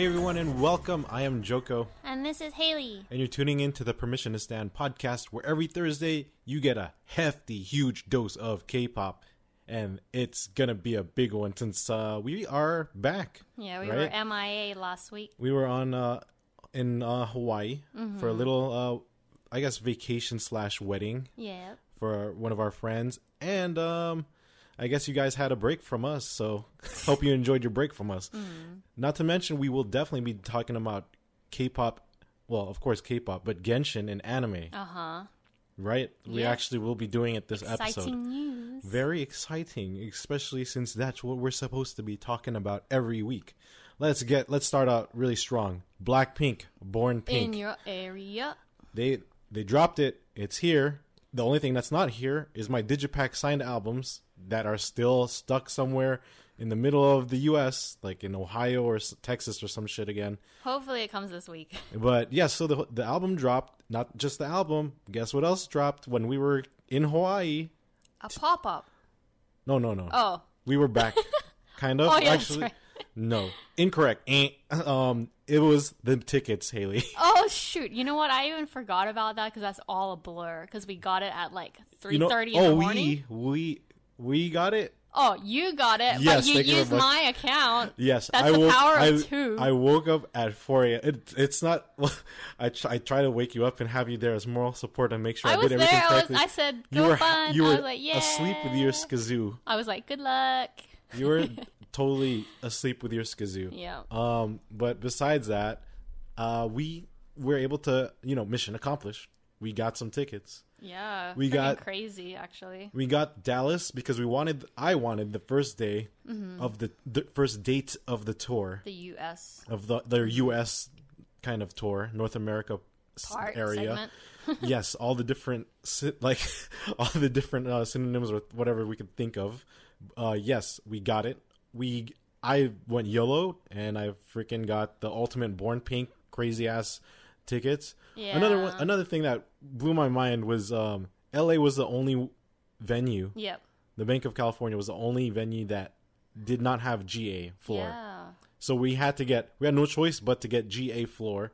Hey everyone, and welcome. I am Joko, And this is Haley. and you're tuning in to the Permission to Stan podcast, where every Thursday you get a hefty, huge dose of K-pop, and it's gonna be a big one since uh, we are back. Yeah, we right? were MIA last week. we were on uh, in uh, Hawaii for a little, uh, I guess, vacation slash wedding Yeah. for one of our friends, and um, I guess you guys had a break from us, so hope you enjoyed your break from us. Not to mention, we will definitely be talking about K-pop. Well, of course, K-pop, but Genshin and anime, Uh huh. right? We actually will be doing it this Exciting episode. news. Very exciting, especially since that's what we're supposed to be talking about every week. Let's get let's start out really strong. Blackpink, Born Pink. In your area. they they dropped it. It's here. The only thing that's not here is my Digipack signed albums that are still stuck somewhere in the middle of the U.S., like in Ohio or Texas or some shit again. Hopefully it comes this week. But yeah, so the the album dropped. Not just the album. Guess what else dropped when we were in Hawaii? A pop up. No, no, no. Oh. We were back, kind of. Oh, yeah, that's actually, right. no, incorrect. Eh. Um, it was the tickets, Haley. Oh shoot! You know what? I even forgot about that because that's all a blur. Because we got it at like three thirty. You know, in oh, the morning. we we we got it. Oh, you got it, Yes, but you you used my account. Yes, That's I the woke, power of I, two. I woke up at 4 a.m. It, it's not. I try, I try to wake you up and have you there as moral support and make sure I, I did there. everything I was. correctly. I said, you "Go were fun." you I were was like, "Yeah." asleep with your skazoo. I was like, "Good luck." You were totally asleep with your skazoo. Yeah. Um, but besides that, uh, we were able to, you know, mission accomplished. We got some tickets. Yeah. We got- crazy actually. We got Dallas because we wanted. I wanted the first day Mm-hmm. of the, the first date of the tour The U.S. of the their U.S. kind of tour, North America part area. yes, all the different like all the different uh, synonyms or whatever we could think of. Uh, yes, we got it. We I went YOLO and I freaking got the ultimate Born Pink crazy ass tickets. Another one, another thing that blew my mind was um, L.A. was the only venue. Yep. The Banc of California was the only venue that did not have GA floor. Yeah. So we had to get we had no choice but to get GA floor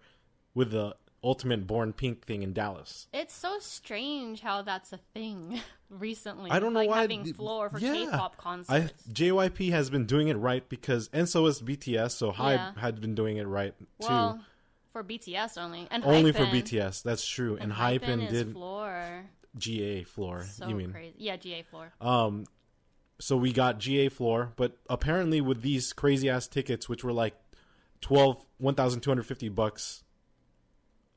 with the ultimate Born Pink thing in Dallas. It's so strange how that's a thing recently. I don't know like why having floor for yeah. K-pop I concerts. JYP has been doing it right because and so is BTS. So HYBE Yeah. had been doing it right too. For BTS only, and Only for BTS. That's true. And, Enhypen is did floor. GA floor. So you mean? crazy? Yeah, GA floor. Um, so we got GA floor, but apparently with these crazy ass tickets, which were like 12, 1,250 bucks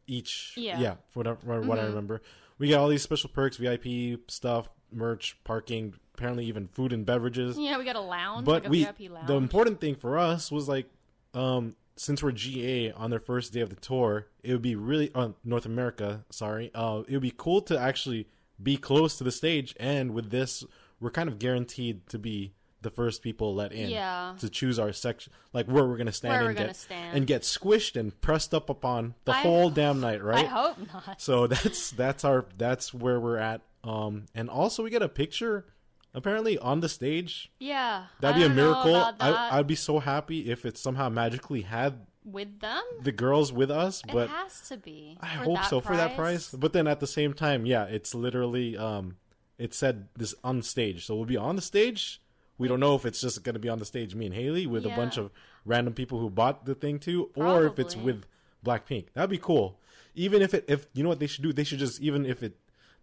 each. Yeah. Yeah, for what, what I remember. We got all these special perks, VIP stuff, merch, parking, apparently even food and beverages. Yeah, we got a lounge, but like a we, lounge. the important thing for us was like, um, since we're GA on their first day of the tour, it would be really uh, North America. Sorry, uh, it would be cool to actually be close to the stage, and with this, we're kind of guaranteed to be the first people let in. Yeah. To choose our section, like where we're gonna stand Where and get stand. and get squished and pressed up upon the I- whole damn night, right? I hope not. So that's that's our that's where we're at. Um, and also we get a picture apparently on the stage. Yeah, That'd be a miracle. I, I'd be so happy if it somehow magically had with them. the girls with us, But it has to be. I hope so for that price. But then at the same time, yeah, it's literally um, it said this on stage, so we'll be on the stage. We don't know if it's just going to be on the stage, me and Haley, with a bunch of random people who bought the thing too, or if it's with Blackpink. That'd be cool. Even if it, if you know what they should do, they should just even if it,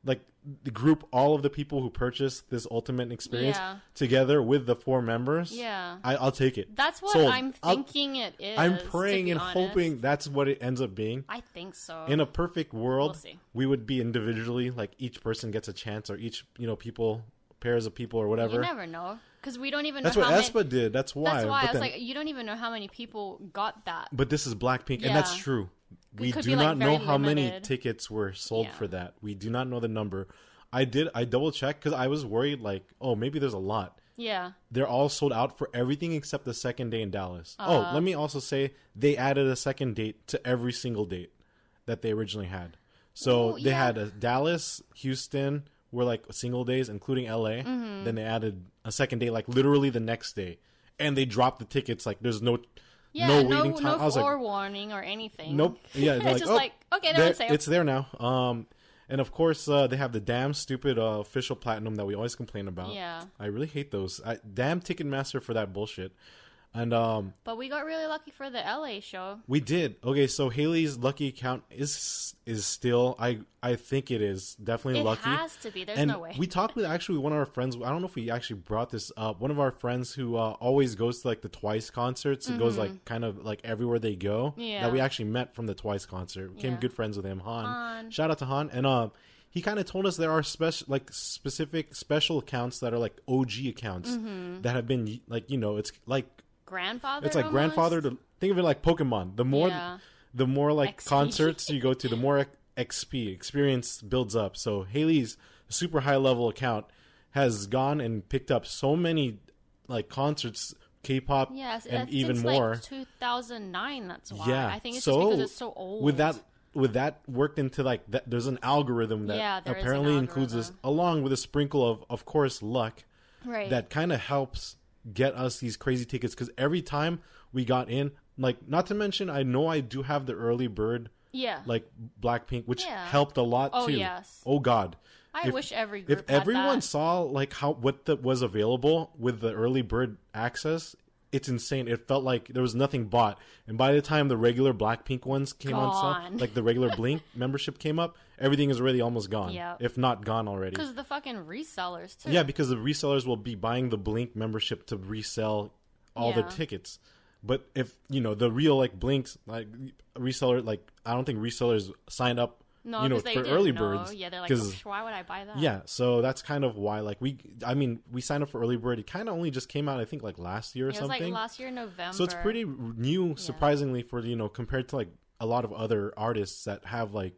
like, the group all of the people who purchased this ultimate experience Yeah. together with the four members. Yeah. I, I'll take it. That's what Sold. I'm I'll- thinking it is. I'm praying and honest. hoping that's what it ends up being. I think so. in a perfect world, We'll we would be individually like each person gets a chance, or each you know people pairs of people or whatever. you never know because we don't even That's know what aespa many. did. That's why. That's why but I was then- like, you don't even know how many people got that. But this is Blackpink, and that's true. We do like, not know how many tickets were sold Yeah. for that. We do not know the number. I did. I double checked because I was worried. Like, oh, maybe there's a lot. Yeah. They're all sold out for everything except the second day in Dallas. oh, Uh. let me also say they added a second date to every single date that they originally had. So they yeah. had a Dallas, Houston were like single days, including LA. Mm-hmm. Then they added a second day, like literally the next day, and they dropped the tickets. Like, there's no. Yeah. no No, waiting no, time. I was like, forewarning or anything. Nope. Yeah, it's like, just oh, like okay, they're on sale. it's there now. Um, and of course uh, they have the damn stupid uh, official platinum that we always complain about. Yeah. I really hate those. I, damn Ticketmaster for that bullshit. And um, But we got really lucky for the LA show. we did. Okay, so Haley's lucky account is is still. I I think it is definitely It lucky. It has to be. There's and no way. we talked with actually one of our friends. I don't know if we actually brought this up. One of our friends who uh, always goes to like the Twice concerts. It goes like kind of like everywhere they go. Mm-hmm. Yeah. That we actually met from the Twice concert. Became Yeah. good friends with him. Han. Han. Shout out to Han. And um, he kind of told us there are special like specific special accounts that are like OG accounts Mm-hmm. that have been like you know it's like grandfather. it's like almost? grandfather to think of it like Pokemon. The more Yeah. the more like XP. concerts you go to, the more XP experience builds up. So Haley's super high level account has gone and picked up so many like concerts, K-pop, Yes, and even more. Like 2009. That's why. yeah, I think it's so just because it's so old. With that, with that worked into like that, there's an algorithm that Yeah, there is an apparently includes this, along with a sprinkle of, of course, luck right? that kind of helps get us these crazy tickets because every time we got in, like, not to mention, I know I do have the early bird, yeah. like Blackpink, which Yeah. helped a lot Oh, too. yes. Oh God. I if- wish every If everyone that. saw like how what the, was available with the early bird access, it's insane. It felt like there was nothing bought, and by the time the regular Blackpink ones came on sale, like the regular Blink membership came up, everything is already almost gone, Yep. if not gone already. because the fucking resellers too. Yeah, because the resellers will be buying the Blink membership to resell all their Yeah. tickets. But if you know the real like Blinks like reseller, like I don't think resellers sign up. no, you know for early know. birds. Yeah, they're like, 'cause- "Psh, why would I buy that? yeah, so that's kind of why like we. I mean, we signed up for early bird. It kind of only just came out. I think like last year or it was like something. last year November. so it's pretty new, surprisingly for you know compared to like a lot of other artists that have like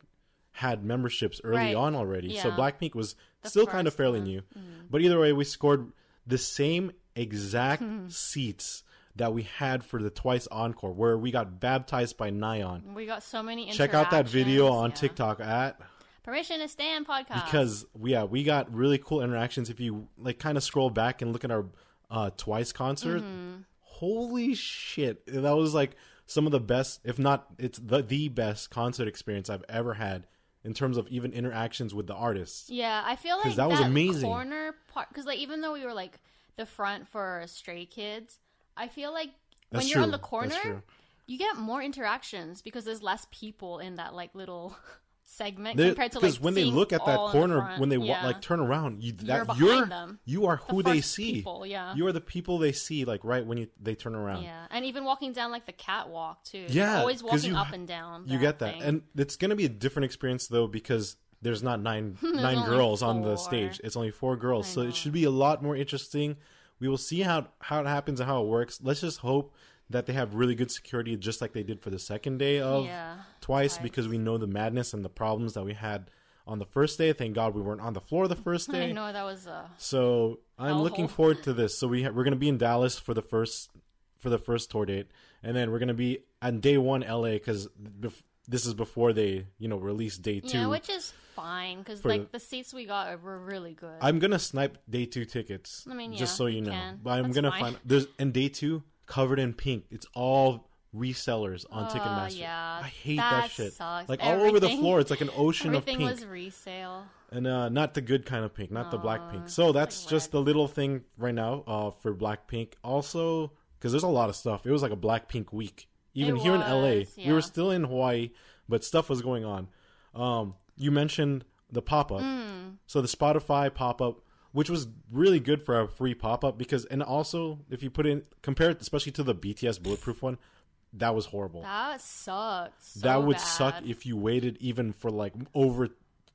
had memberships early Right. on already. So Yeah. Blackpink was The still kind of fairly one. new. Mm-hmm. But either way, we scored the same exact seats that we had for the Twice Encore, where we got baptized by Nayeon. We got so many. Check out that video on yeah. TikTok at Permission to Stan podcast. because yeah, we got really cool interactions. If you like, kind of scroll back and look at our uh, Twice concert, Mm-hmm. holy shit, that was like some of the best, if not, it's the the best concert experience I've ever had in terms of even interactions with the artists. Yeah, I feel like that was amazing. corner part because like even though we were like the front for Stray Kids, I feel like That's when you're on the corner, you get more interactions because there's less people in that like little segment They're- compared to because like when they look at that the corner when they Yeah. like turn around you that behind you're them. you are The who they see people, yeah. you are the people they see like right when you they turn around yeah, and even walking down like the catwalk too. Yeah, You're always walking you up and down. you get that thing. and it's gonna be a different experience though because there's not nine nine girls on the stage it's only four girls so it should be a lot more interesting we will see how how it happens and how it works let's just hope that they have really good security just like they did for the second day of yeah, twice Twice. because we know the madness and the problems that we had on the first day thank god we weren't on the floor the first day. I know that was so I'm looking forward to this. So we ha- we're gonna be in Dallas for the first for the first tour date, and then we're gonna be on day one LA because bef- this is before they you know release day two. yeah, which is fine because like the- the seats we got were really good. I'm gonna snipe day two tickets. I mean, just yeah, so you you know. can. But I'm That's gonna fine. find there's and day two covered in pink. It's all resellers on Uh, Ticketmaster. yeah, I hate that that shit. sucks. Like all over the floor, it's like an ocean of pink. Everything pink. was resale. and uh, not the good kind of pink, not the black pink. So that's like just the little thing right now uh, for Blackpink. Also, because there's a lot of stuff. It was like a Blackpink week, even It here in LA. was, We were still in Hawaii, but stuff was going on. Um, you mentioned the pop up, Mm. so the Spotify pop up, which was really good for a free pop up because, and also if you put in compare it, especially to the BTS Bulletproof one, that was horrible. That sucks. so that would bad. suck if you waited even for like over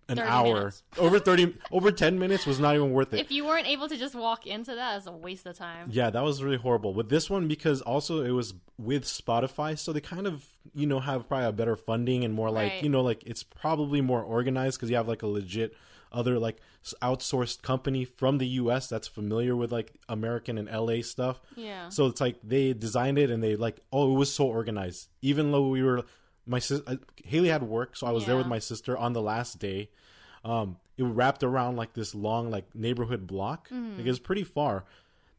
an hour. over 30 over 10 minutes was not even worth it. If you weren't able to just walk into that, it's a waste of time. Yeah, that was really horrible. With this one, because also it was with Spotify, so they kind of you know have probably a better funding and more like Right. you know like it's probably more organized because you have like a legit other like outsourced company from the U.S. that's familiar with like American and LA stuff. Yeah. So it's like they designed it and they like oh it was so organized. Even though we were my sis uh, Haley had work, so I was there with my sister on the last day. Um, it wrapped around like this long like neighborhood block. Mm-hmm. Like it was pretty far.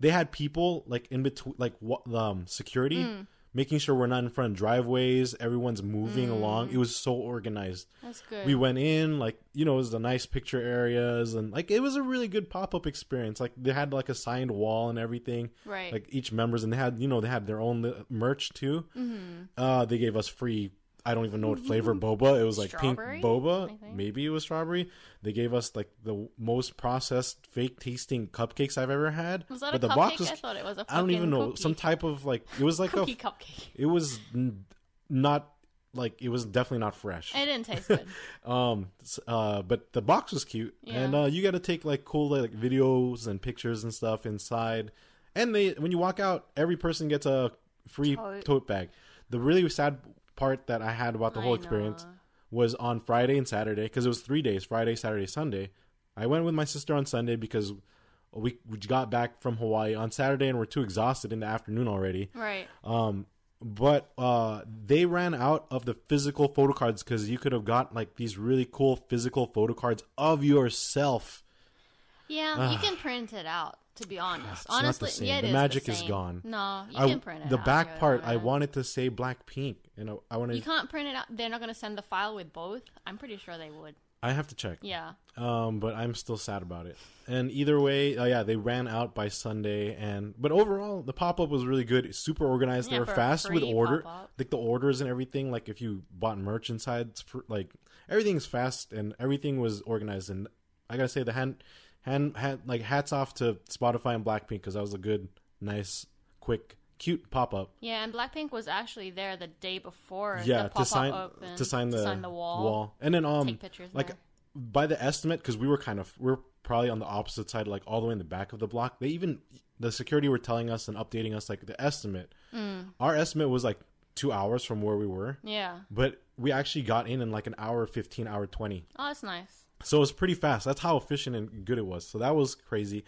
They had people like in between, like what um security, Mm. Making sure we're not in front of driveways. Everyone's moving Mm. along. It was so organized. That's good. We went in like you know it was the nice picture areas and like it was a really good pop up experience. Like they had like a signed wall and everything. Right. Like each members and they had you know they had their own merch too. Mm-hmm. Uh, they gave us free. I don't even know what flavor boba. It was like Strawberry, pink boba. Maybe it was strawberry. They gave us like the most processed, fake tasting cupcakes I've ever had. was that but a the cupcake? box was. I thought it was a I don't even know cookie. some type of like it was like cookie a. cupcake. It was n- not like it was definitely not fresh. It didn't taste good. Um, uh, but the box was cute, and uh, you got to take like cool like videos and pictures and stuff inside. And they, when you walk out, every person gets a free Tote. tote bag. The really sad part that I had about the whole I experience know. was on Friday and Saturday because it was three days: Friday, Saturday, Sunday. I went with my sister on Sunday because we, we got back from Hawaii on Saturday and we're too exhausted in the afternoon already. Right. Um, but uh, they ran out of the physical photo cards because you could have got like these really cool physical photo cards of yourself. Yeah, you can print it out. To be honest, not the honestly, same. yeah, it The is magic the is same. gone. No, you I- can print it. the out. back You're part, I wanted to say Blackpink. You know, I You wanted. You can't print it out. They're not gonna send the file with both. I'm pretty sure they would. I have to check. Yeah. Um, but I'm still sad about it. And either way, uh, yeah, they ran out by Sunday. And but overall, the pop up was really good. Super organized. Yeah, they were for a fast with free order, pop-up. like the orders and everything. Like if you bought merch inside, it's for, like everything's fast and everything was organized. And I gotta say, the hand, hand, hand like hats off to Spotify and Blackpink because that was a good, nice, quick, cute pop up. Yeah, and Blackpink was actually there the day before Yeah, the to sign opened, to sign the, wall. and then um Take pictures like there. by the estimate because we were kind of we're probably on the opposite side like all the way in the back of the block they even the security were telling us and updating us like the estimate Mm. our estimate was like two hours from where we were Yeah. but we actually got in in like an hour 15 hour 20 Oh, that's nice. So it was pretty fast that's how efficient and good it was so that was crazy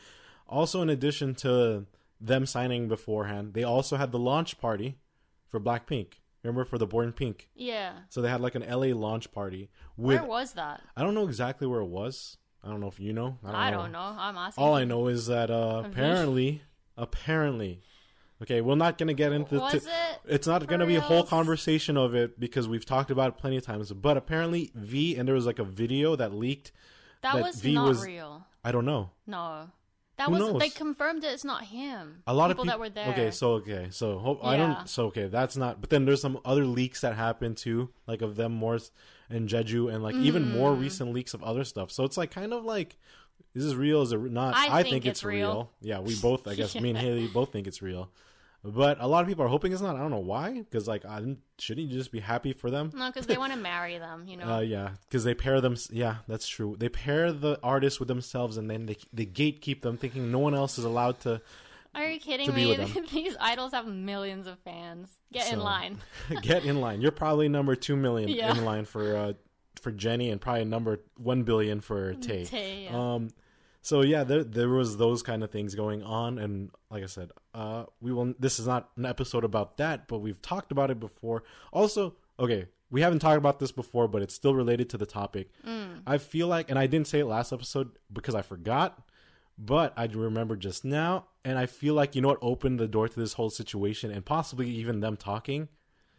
also in addition to them signing beforehand they also had the launch party for blackpink remember for the born pink Yeah. so they had like an la launch party with Where was that? I don't know exactly where it was. I don't know if you know. I don't know. I'm asking. All. I know is that uh, apparently, apparently, okay, we're not gonna get into. Was to- it It's not gonna be a whole reals? conversation of it because we've talked about it plenty of times. But apparently, V and there was like a video that leaked. That, was V not was- real. I don't know. No. That Who was knows? they confirmed it, it's not him. A lot people of people that were there. Okay, so okay, so hope, I Yeah. don't. So okay, that's not. But then there's some other leaks that happened too, like of them Morse and Jeju, and like even more Mm. recent leaks of other stuff. So it's like kind of like, is this real? Is it not? I think it's it's real. Yeah, we both. I guess me and Haley both think it's real. But a lot of people are hoping it's not. I don't know why. Because like, I shouldn't you just be happy for them? no, because they want to marry them. You know. Uh, yeah, because they pair them. Yeah, that's true. They pair the artists with themselves, and then they they gatekeep them, thinking no one else is allowed to Are you kidding me? These idols have millions of fans. Get in line. get in line. You're probably number two million Yeah. in line for uh, for Jennie, and probably number one billion for Tae. Tae, yeah. Um, so yeah, there there was those kind of things going on, and like I said, uh, we will. This is not an episode about that, but we've talked about it before. Also, okay, we haven't talked about this before, but it's still related to the topic. Mm. I feel like, and I didn't say it last episode because I forgot. But I remember just now, and I feel like you know what opened the door to this whole situation, and possibly even them talking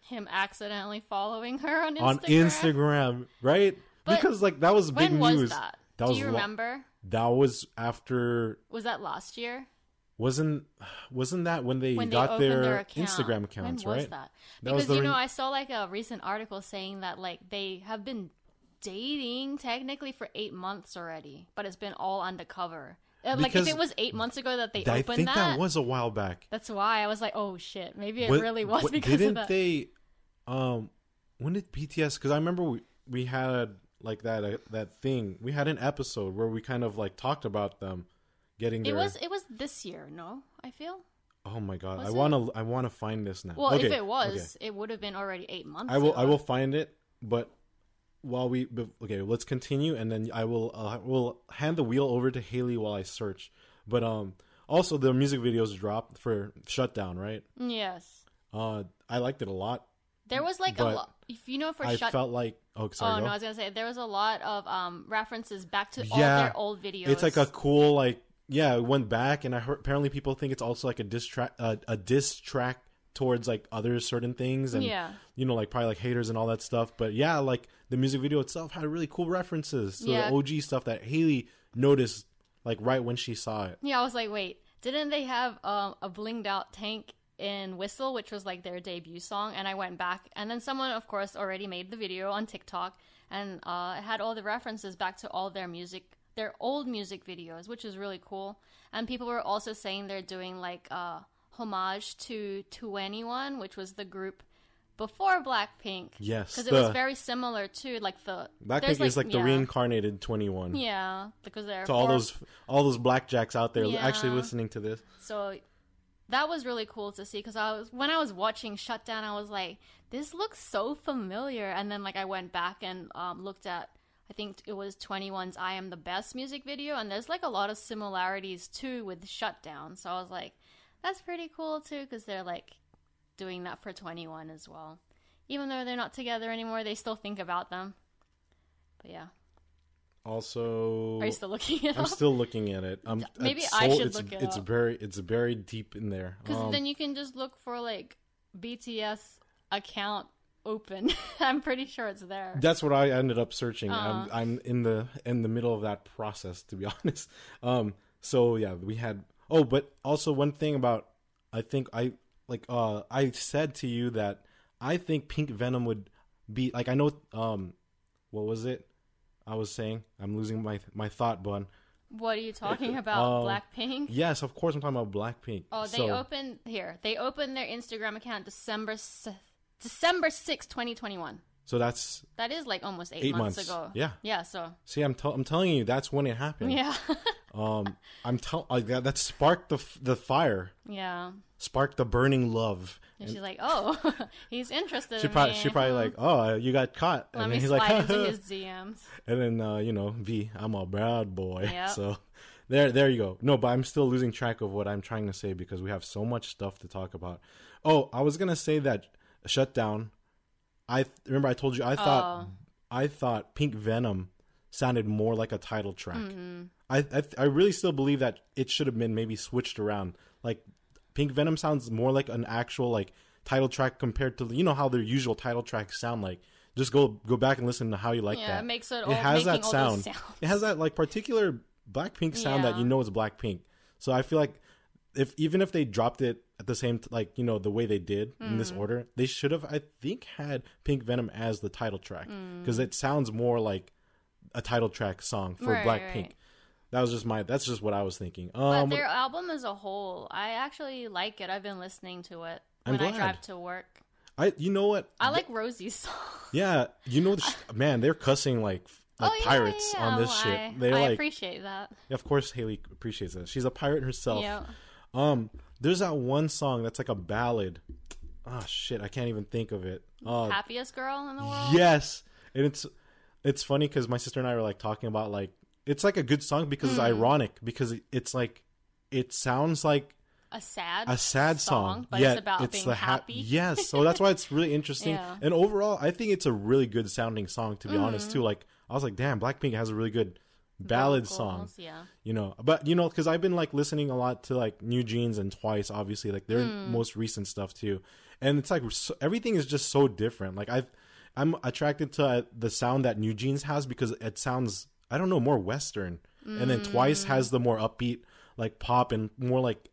Him accidentally following her on Instagram. on Instagram, right? But because like that was big When was news. that? That Do was you lo- remember? That was after Was that last year? wasn't wasn't that when they when they got opened their, their, account. Instagram accounts, when was right? that? That was Because the you know, re- I saw like a recent article saying that like they have been dating technically for eight months already, but it's been all undercover. Uh, like if it was eight months ago that they I opened think that, that was a while back. that's why I was like, oh shit, maybe it What- really was what- because didn't of that. they? Um, when did BTS? Because I remember we we had like that uh, that thing. We had an episode where we kind of like talked about them getting It was it was this year, no? I feel. oh my god! was I want to I want to find this now. Well, okay, if it was, okay. it would have been already eight months. I will ago. I will find it, but while we okay, let's continue, and then I will uh, will hand the wheel over to Haley while I search. But um, also the music videos dropped for Shutdown, right? Yes, Uh, I liked it a lot. There was like a lot. If you know for I shut. felt like oh sorry, oh no, I was gonna say there was a lot of um references back to all Yeah. their old videos. It's like a cool like yeah, it went back and I heard apparently people think it's also like a diss track uh, a diss track towards like other certain things and Yeah. you know like probably like haters and all that stuff. But yeah, like the music video itself had really cool references to Yeah. the OG stuff that Haley noticed like right when she saw it. Yeah, I was like, wait, didn't they have um, a blinged out tank in Whistle, which was like their debut song? And I went back, and then someone, of course, already made the video on TikTok, and uh, it had all the references back to all their music, their old music videos, which is really cool. And people were also saying they're doing like uh, homage to 2NE1, which was the group before Blackpink. Yes, because it was very similar to like the Blackpink there's, is like the reincarnated 2NE1. yeah because they're To all those all those blackjacks out there Yeah. actually listening to this. So that was really cool to see because I was when I was watching Shutdown, I was like, this looks so familiar. And then like I went back and um, looked at, I think it was 2NE1's "I Am the Best" music video, and there's like a lot of similarities too with Shutdown. So I was like, that's pretty cool too because they're like doing that for 2NE1 as well. Even though they're not together anymore, they still think about them. But yeah, Also are you still looking it I'm up? still looking at it. I'm, Maybe it's I should look it It's up. very, it's very deep in there. Because Um, then you can just look for like BTS account open. I'm pretty sure it's there. That's what I ended up searching. Uh-huh. I'm, I'm in the in the middle of that process, to be honest. Um, so yeah, we had. Oh, but also one thing about I think I like uh I said to you that I think Pink Venom would be like I know um what was it I was saying I'm losing my my thought, bun. What are you talking about? Um, Blackpink? Yes, of course I'm talking about Blackpink. Oh, they so, opened here. They opened their Instagram account December December 6, 2021. So that's That is like almost eight, Eight months, months. ago. Yeah. Yeah. So see I'm tell I'm telling you that's when it happened. yeah, Um, I'm tell like that, that sparked the f- the fire, yeah. sparked the burning love. And she's like, "Oh, he's interested." She in probably me. she probably like, oh, you got caught, Let and me then he's slide like, into his DMs. and then uh, you know, V, I'm a bad boy. Yep. So there, there you go. No, but I'm still losing track of what I'm trying to say because we have so much stuff to talk about. Oh, I was gonna say that shutdown. I remember I told you I thought Oh. I thought Pink Venom sounded more like a title track. Mm-hmm. I, I I really still believe that it should have been maybe switched around. Like Pink Venom sounds more like an actual like title track compared to you know how their usual title tracks sound like. Just go go back and listen to how you like Yeah, that. it makes it It all- has that making all those sound. It has that like particular Blackpink sound that you know is Blackpink. So I feel like if even if they dropped it at the same t- like you know the way they did in this Mm. order, they should have I think had Pink Venom as the title track Mm. because it sounds more like a title track song for Right, Blackpink. right. That was just my that's just what I was thinking. But Um, their album as a whole, I actually like it. I've been listening to it I'm when I glad. drive to work. I you know what? I like Rosie's song. Yeah, you know, sh- man, they're cussing like like oh, yeah, pirates yeah, on this well, shit. They're I like, appreciate that. of course, Haley appreciates it. She's a pirate herself. Yeah. Um, there's that one song that's like a ballad. Oh shit, I can't even think of it. Uh, Happiest girl in the world. yes, and it's it's funny because my sister and I were like talking about like it's like a good song because Hmm. it's ironic because it's like it sounds like A sad, a sad song, but yet it's about being the hap- happy. yes, so that's why it's really interesting. Yeah. And overall, I think it's a really good sounding song. To be honest, Mm-hmm. too, like I was like, damn, Blackpink has a really good ballad song. Yeah. You know, but you know, because I've been like listening a lot to like NewJeans and Twice, obviously, like their Hmm. most recent stuff too, and it's like so, everything is just so different. Like I, I'm attracted to uh, the sound that NewJeans has because it sounds, I don't know, more Western, and then Twice Hmm. has the more upbeat, like pop and more like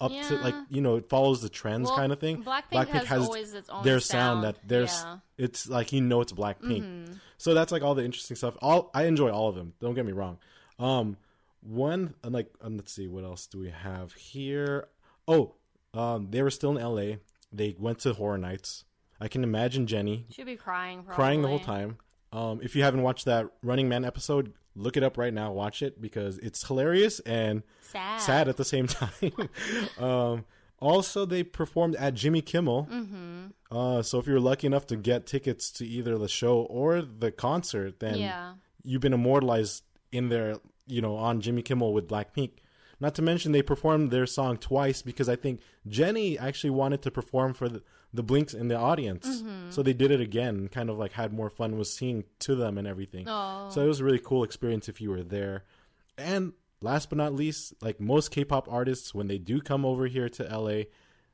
up to like you know it follows the trends Well, kind of thing. Blackpink has always its own their sound. sound that there's Yeah. Mm-hmm. it's like you know it's Blackpink. So that's like all the interesting stuff. All I enjoy all of them. Don't get me wrong. Um, one uh, like um, let's see what else do we have here. Oh, um, they were still in L.A. They went to Horror Nights. I can imagine Jennie She'd be crying. Probably. crying the whole time. Um, if you haven't watched that Running Man episode, look it up right now. Watch it because it's hilarious and Sad. sad at the same time. um, also, they performed at Jimmy Kimmel. Mm-hmm. Uh, so if you're lucky enough to get tickets to either the show or the concert, then Yeah. you've been immortalized in there, you know, on Jimmy Kimmel with Blackpink. Not to mention they performed their song twice because I think Jennie actually wanted to perform for the, the Blinks in the audience. Mm-hmm. So they did it again, kind of like had more fun with singing to them and everything. Oh. So it was a really cool experience if you were there. And last but not least, like most K-pop artists, when they do come over here to LA,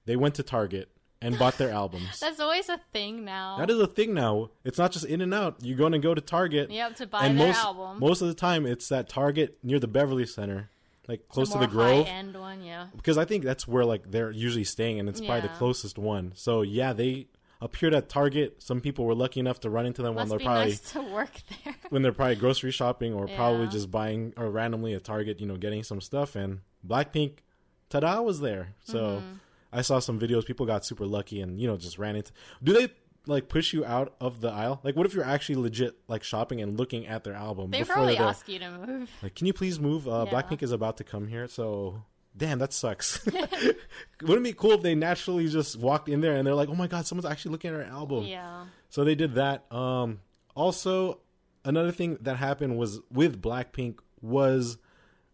they went to Target and bought their albums. That's always a thing now. That is a thing now. It's not just in and out. You're going to go to Target. Yep, to buy and their most, album. Most of the time, it's that Target near the Beverly Center, like close to the Grove. high-end one, yeah. Because I think that's where like they're usually staying, and it's probably the closest one. So yeah, they appeared at Target. Some people were lucky enough to run into them when they're probably nice to work there. when they're probably grocery shopping or probably just buying or randomly at Target, you know, getting some stuff. And Blackpink, tada, was there. So Mm-hmm. I saw some videos. People got super lucky and you know just ran into. Do they like push you out of the aisle? Like, what if you're actually legit like shopping and looking at their album? They before probably ask you to move. Like, can you please move? Uh, Yeah. Blackpink is about to come here, so. Damn, that sucks. Wouldn't it be cool if they naturally just walked in there and they're like, "Oh my god, someone's actually looking at our album." Yeah. So they did that. Um, also, another thing that happened was with Blackpink was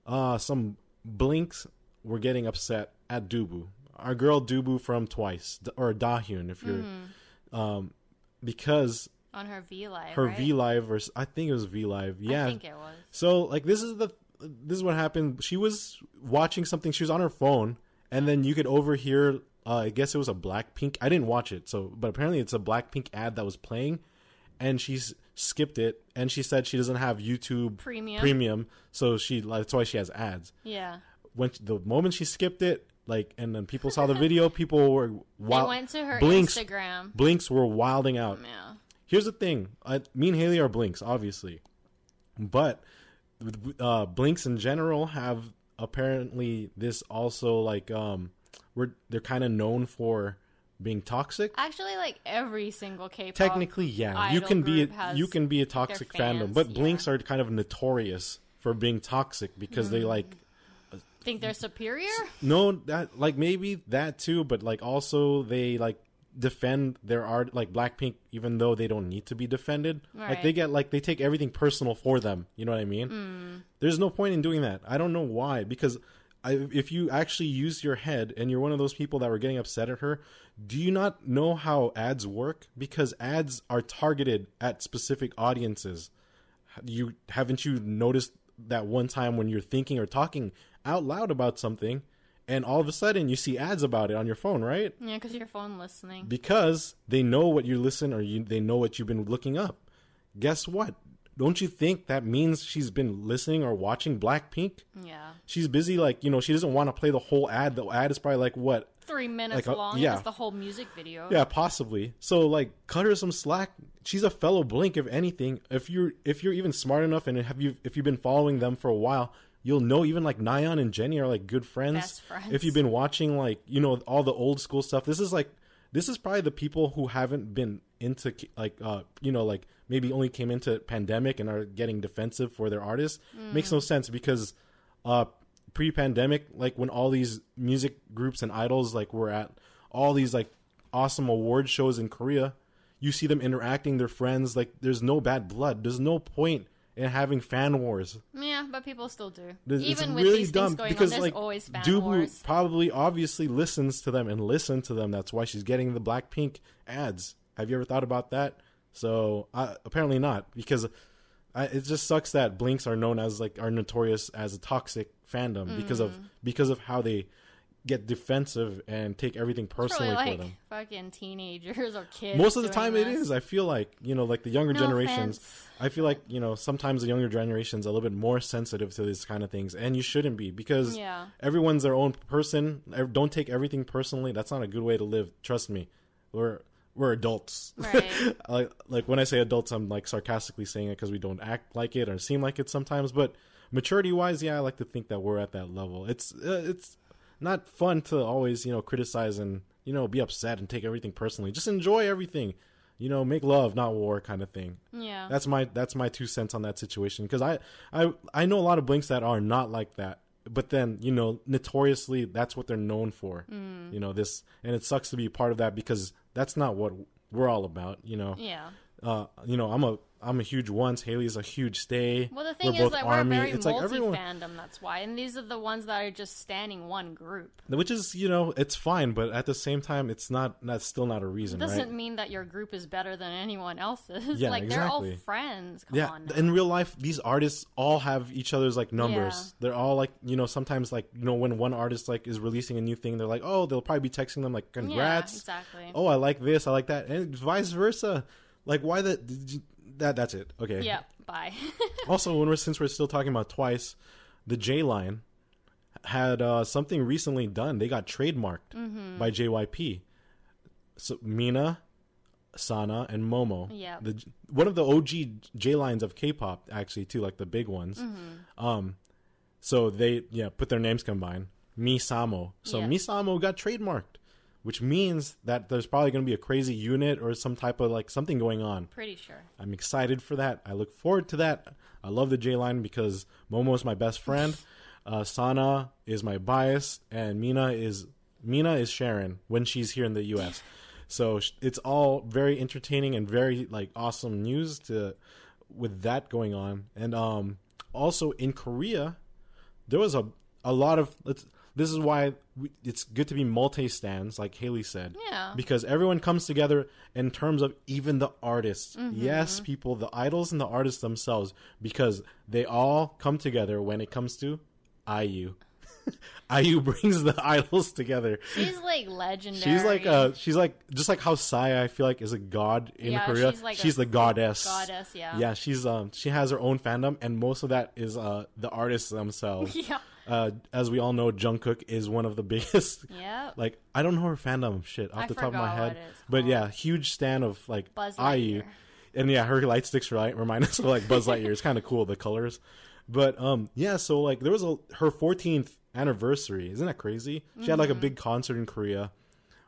uh, some blinks were getting upset at Dubu, our girl Dubu from Twice, or Dahyun, if you're, um, because On her V Live. her right? V Live or I think it was V Live, yeah. I think it was. So like this is the this is what happened. She was watching something. She was on her phone, and then you could overhear. Uh, I guess it was a Blackpink. I didn't watch it, so but apparently it's a Blackpink ad that was playing, and she's skipped it. And she said she doesn't have YouTube Premium. Premium, so she that's why she has ads. Yeah. When the moment she skipped it, like, and then people saw the video, people were They went to her Blinks, Instagram. Blinks were wilding out. Yeah. Here's the thing: I, me and Haley are Blinks, obviously, but uh, Blinks in general have apparently this also like um, we're they're kind of known for being toxic. Actually, like every single K-pop. Technically, yeah, you can be has you can be a toxic fandom, but yeah. Blinks are kind of notorious for being toxic because they like think they're superior. no that like maybe that too, but like also they like defend their art like Blackpink even though they don't need to be defended. Like they get like they take everything personal for them. You know what I mean? Hmm. There's no point in doing that. I don't know why because I, if you actually use your head and you're one of those people that were getting upset at her, do you not know how ads work? Because ads are targeted at specific audiences. You haven't you noticed that one time when you're thinking or talking out loud about something, and all of a sudden you see ads about it on your phone, right? Yeah, because your phone listening. Because they know what you listen or you, they know what you've been looking up. Guess what? Don't you think that means she's been listening or watching Blackpink? Yeah. She's busy, like, you know, she doesn't want to play the whole ad. The ad is probably like, what? Three minutes Like a- long. yeah. The whole music video. Yeah, possibly. So, like, cut her some slack. She's a fellow Blink, if anything. If you're if you're even smart enough and have you if you've been following them for a while, you'll know even like Nayeon and Jennie are like good friends. Friends. If you've been watching like you know all the old school stuff, this is like this is probably the people who haven't been into like uh you know like maybe only came into pandemic and are getting defensive for their artists. Makes no sense because uh pre-pandemic like when all these music groups and idols like were at all these like awesome award shows in Korea, you see them interacting, their friends, like there's no bad blood. There's no point in having fan wars. Yeah, but people still do. There's- Even it's with really these dumb things going because on, there's like always fan Dubu wars. probably obviously listens to them and listen to them. That's why she's getting the Blackpink ads. Have you ever thought about that? So uh, apparently not because I, it just sucks that Blinks are known as like are notorious as a toxic fandom because of Mm. because of how they get defensive and take everything personally Probably for them. fucking teenagers or kids. Most of the time it this. is. I feel like, you know, like the younger No generations. offense. I feel like, you know, sometimes the younger generation's a little bit more sensitive to these kind of things and you shouldn't be because Yeah. everyone's their own person. Don't take everything personally. That's not a good way to live. Trust me. We're we're adults. Right. like like when I say adults I'm like sarcastically saying it cuz we don't act like it or seem like it sometimes, but maturity wise, yeah, I like to think that we're at that level. It's uh, it's not fun to always you know criticize and you know be upset and take everything personally. Just enjoy everything. You know, make love, not war, kind of thing. Yeah. That's my that's my two cents on that situation because I I I know a lot of blinks that are not like that. But then you know, notoriously, that's what they're known for. Mm. You know this, and it sucks to be part of that because that's not what we're all about. You know, yeah. uh, you know, I'm a I'm a huge once. Haley's a huge stay. Well, the thing we're is both that army. we're very it's like multi everyone, fandom. That's why, and these are the ones that are just standing one group. which is you know, it's fine, but at the same time, it's not. That's still not a reason, Doesn't right? mean that your group is better than anyone else's. Yeah, like they're all friends. Come Yeah, on. now. in real life, these artists all have each other's like numbers. Yeah. They're all like, you know, sometimes like, you know, when one artist like is releasing a new thing, they're like, oh, they'll probably be texting them like, congrats. yeah, exactly. Oh, I like this, I like that, and vice versa. Like, why the that? That's it. Okay. Yeah. Bye. Also, when we're since we're still talking about twice, the J line had uh, something recently done. They got trademarked Mm-hmm. by JYP. So Mina, Sana, and Momo. Yeah. The one of the OG J lines of K-pop, actually, too, like the big ones. Mm-hmm. Um, so they yeah put their names combined. Misamo. So. Misamo got trademarked, which means that there's probably going to be a crazy unit or some type of like something going on. Pretty sure. I'm excited for that. I look forward to that. I love the J line because Momo is my best friend. Uh, Sana is my bias, and Mina is Mina is Sharon when she's here in the U.S. So it's all very entertaining and very like awesome news to with that going on. And um, also in Korea, there was a a lot of. Let's, this is why we, it's good to be multi stands, like Haley said Yeah. because everyone comes together in terms of even the artists. Mm-hmm. Yes, people, the idols and the artists themselves, because they all come together when it comes to IU. IU brings the idols together. She's like legendary. She's like uh she's like just like how Saya I feel like is a god in Yeah, Korea. she's like she's the goddess. goddess, yeah. Yeah, she's um she has her own fandom and most of that is uh the artists themselves. Yeah. Uh as we all know Jungkook is one of the biggest Yep. like I don't know her fandom shit off I the top of my head, but yeah, huge stan of like Buzz IU, and yeah, her light sticks right remind us of like Buzz Lightyear. It's kind of cool the colors, but um yeah, so like there was a her 14th anniversary. Isn't that crazy? She had like Mm-hmm. a big concert in Korea.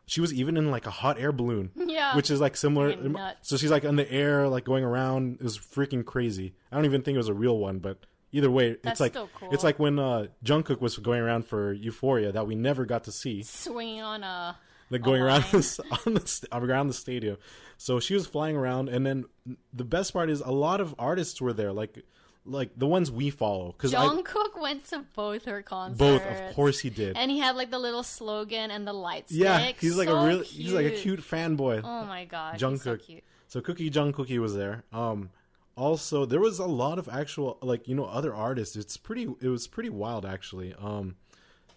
She was even in like a hot air balloon, Yeah. which is like similar. So she's like in the air, like going around. It was freaking crazy. I don't even think it was a real one, but either way, it's That's like still cool. it's like when uh, Jungkook was going around for Euphoria that we never got to see swinging on a. like going around the, on the around the stadium. So she was flying around, and then the best part is a lot of artists were there, like like the ones we follow. Because Jungkook went to both her concerts. both, of course, he did. And he had like the little slogan and the lights. yeah, he's like So a real, he's like a cute fanboy. Oh my god, so Jungkook. cute. So Cookie Jung Cookie was there. Um, also there was a lot of actual like you know other artists. It's pretty. It was pretty wild actually. Um,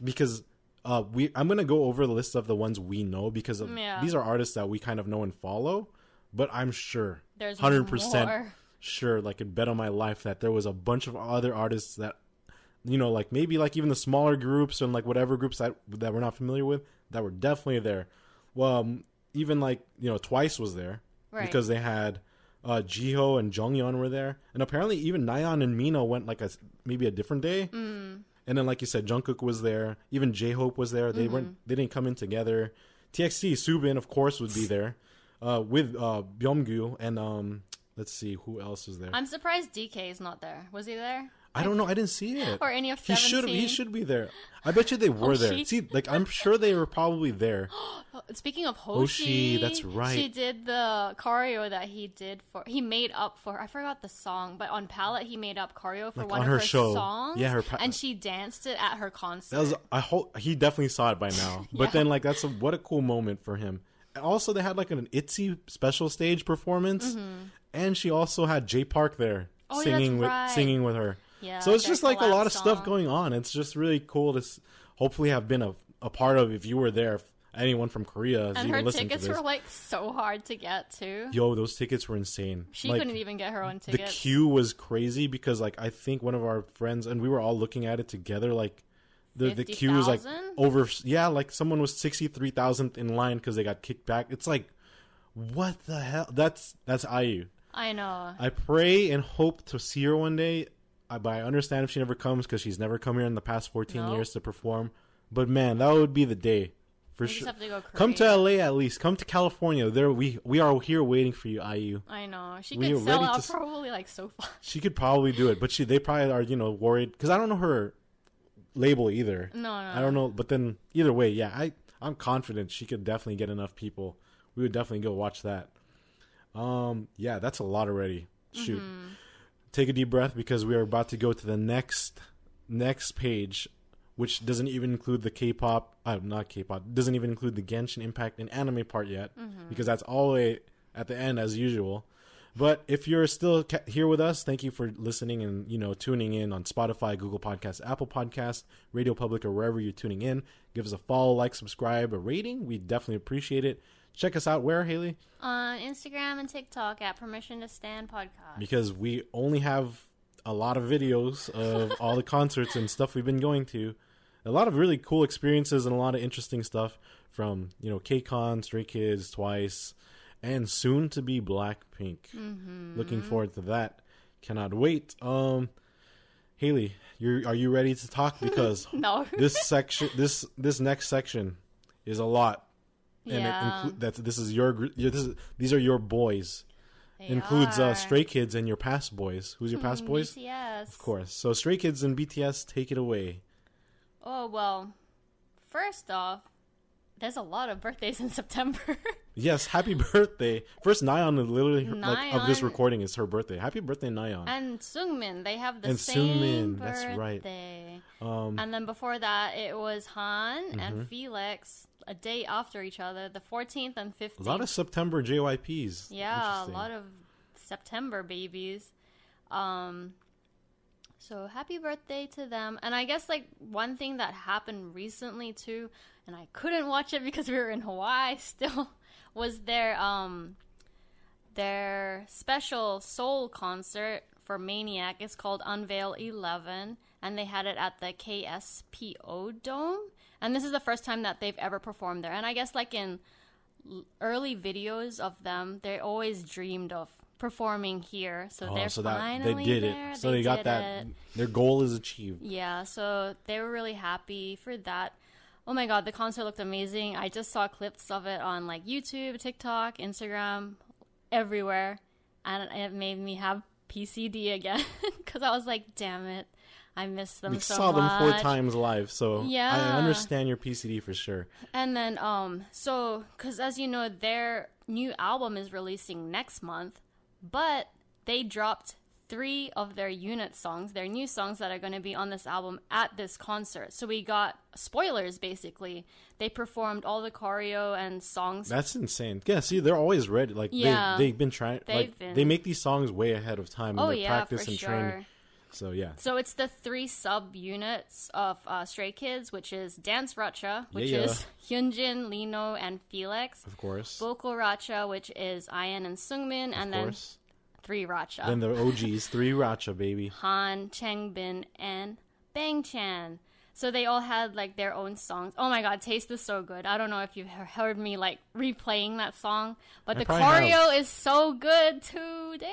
because uh we I'm gonna go over the list of the ones we know because of, Yeah. these are artists that we kind of know and follow. But I'm sure, There's hundred percent more. sure, like could bet on my life that there was a bunch of other artists that you know like maybe like even the smaller groups and like whatever groups that that we're not familiar with that were definitely there. Well, um, even like you know Twice was there Right. because they had uh Jihyo and Jeongyeon were there, and apparently even Nayeon and Mina went like a maybe a different day. Mm. And then, like you said, Jungkook was there. Even J Hope was there. They Mm-hmm. weren't. They didn't come in together. TXT Soobin, of course, would be there uh, with uh, Beomgyu and um. Let's see who else is there. I'm surprised DK is not there. Was he there? I don't know. I didn't see it. Or any of he should. He should be there. I bet you they were there. See, like I'm sure they were probably there. Oh, Speaking of Hoshi, Hoshi, that's right. She did the choreo that he did for. He made up for. I forgot the song, but on Palette he made up choreo for Like one on of her her show. songs. Yeah, her pa- and she danced it at her concert. That was. I hope he definitely saw it by now. But Yeah. then, like, that's a, what a cool moment for him. Also, they had like an Itzy special stage performance, and she also had Jay Park there Mm-hmm. Oh, singing that's with right. singing with her. Yeah, so it's just like a lot of stuff going on. It's just really cool to s- hopefully have been a, a part of if you were there. If anyone from Korea is and even her listening tickets to this. were like so hard to get too. Yo, those tickets were insane. She Like, couldn't even get her own the queue was crazy because like I think one of our friends and we were all looking at it together like the the queue was like over yeah like someone was 63,000 in line cuz they got kicked back it's like what the hell that's that's IU I know. I pray and hope to see her one day I, but I understand if she never comes because she's never come here in the past 14 No. years to perform. But man, that would be the day for We sure. to Come to LA at least. Come to California. There we we are here waiting for you, IU. I know she We could sell ready to out probably like so far. She could probably do it, but she they probably are you know worried because I don't know her label either. No, no, I don't know, but then either way, yeah, I I'm confident she could definitely get enough people. We would definitely go watch that. Um, yeah, that's a lot already. Shoot, Mm-hmm. Take a deep breath because we are about to go to the next next page, which doesn't even include the K-pop. Uh, not K-pop. Doesn't even include the Genshin Impact and anime part yet, Mm-hmm. because that's all way at the end as usual. But if you're still ca- here with us, thank you for listening and you know tuning in on Spotify, Google Podcast, Apple Podcast, Radio Public, or wherever you're tuning in. Give us a follow, like, subscribe, a rating. We definitely appreciate it. Check us out where Haley On Instagram and TikTok at Permission to Stan Podcast. because we only have a lot of videos of all the concerts and stuff we've been going to. A lot of really cool experiences and a lot of interesting stuff from you know KCON, Stray Kids, Twice, and soon to be Blackpink. Looking forward to that. Cannot wait. Um, Haley, you are you ready to talk? Because No. this section, this this next section, is a lot, and Yeah. it inclu- that this is your, this is, these are your boys They includes are. uh, Stray Kids and your past boys. Who's your past boys? BTS. Of course. So Stray Kids and BTS, take it away. Oh well. First off, there's a lot of birthdays in September. Yes, happy birthday! First, Nayeon, is literally her- like, of this recording is her birthday. Happy birthday, Nayeon. and Seungmin, they have the And same Seungmin, that's right. birthday. Um, And then before that, it was Han Mm-hmm. and Felix, a day after each other, the 14th and 15th. a lot of September JYPs. Yeah, a lot of September babies. Um so happy birthday to them. And I guess like one thing that happened recently too, and I couldn't watch it because we were in Hawaii still, was their um their special Seoul concert for Maniac. It's called Unveil 11 and they had it at the KSPO Dome. And this is the first time that they've ever performed there. And I guess like in early videos of them, they always dreamed of performing here. So Oh, they're so that they did there. it. So they, got that. it. Their goal is achieved. Yeah, so they were really happy for that. Oh my god, the concert looked amazing. I just saw clips of it on like YouTube, TikTok, Instagram, everywhere, and it made me have PCD again because I was like, damn it, I missed them We so saw them four times live, so I understand your PCD for sure. And then, um, so, because as you know, their new album is releasing next month, but they dropped three of their unit songs, their new songs that are going to be on this album at this concert. So we got spoilers, basically. They performed all the choreo and songs. That's insane. Yeah, see, they're always ready. Like Yeah. they they've been trying. They've like been- they make these songs way ahead of time. oh, and they yeah, practice for and sure. train. So yeah, So it's the three sub units of uh, Stray Kids, which is Dance Racha, which Yeah, yeah. is Hyunjin, Lee Know, and Felix. of course, Vocal Racha, which is I.N and Seungmin, of and then three Racha. Then the OGs, three Racha baby. Han, Changbin, and Bang Chan. So they all had like their own songs. Oh my god, Taste is so good. I don't know if you've heard me like replaying that song, but I the choreo is so good too. Damn.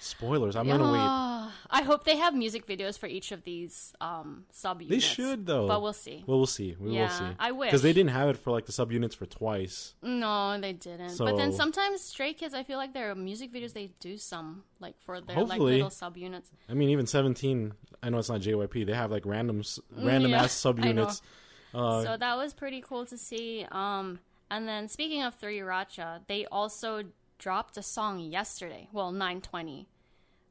Spoilers. I'm gonna wait. I hope they have music videos for each of these um sub They should though. But we'll see. Well, we'll see. We will see. I wish. because they didn't have it for like the subunits for twice. No, they didn't. but then sometimes Stray Kids, I feel like their music videos they do some like for their like little subunits. I mean, even 17. I know it's not JYP. They have like random, random Mm, yeah, ass subunits. Uh, so that was pretty cool to see. Um, and then speaking of Three Racha, they also dropped a song yesterday. Well, 920,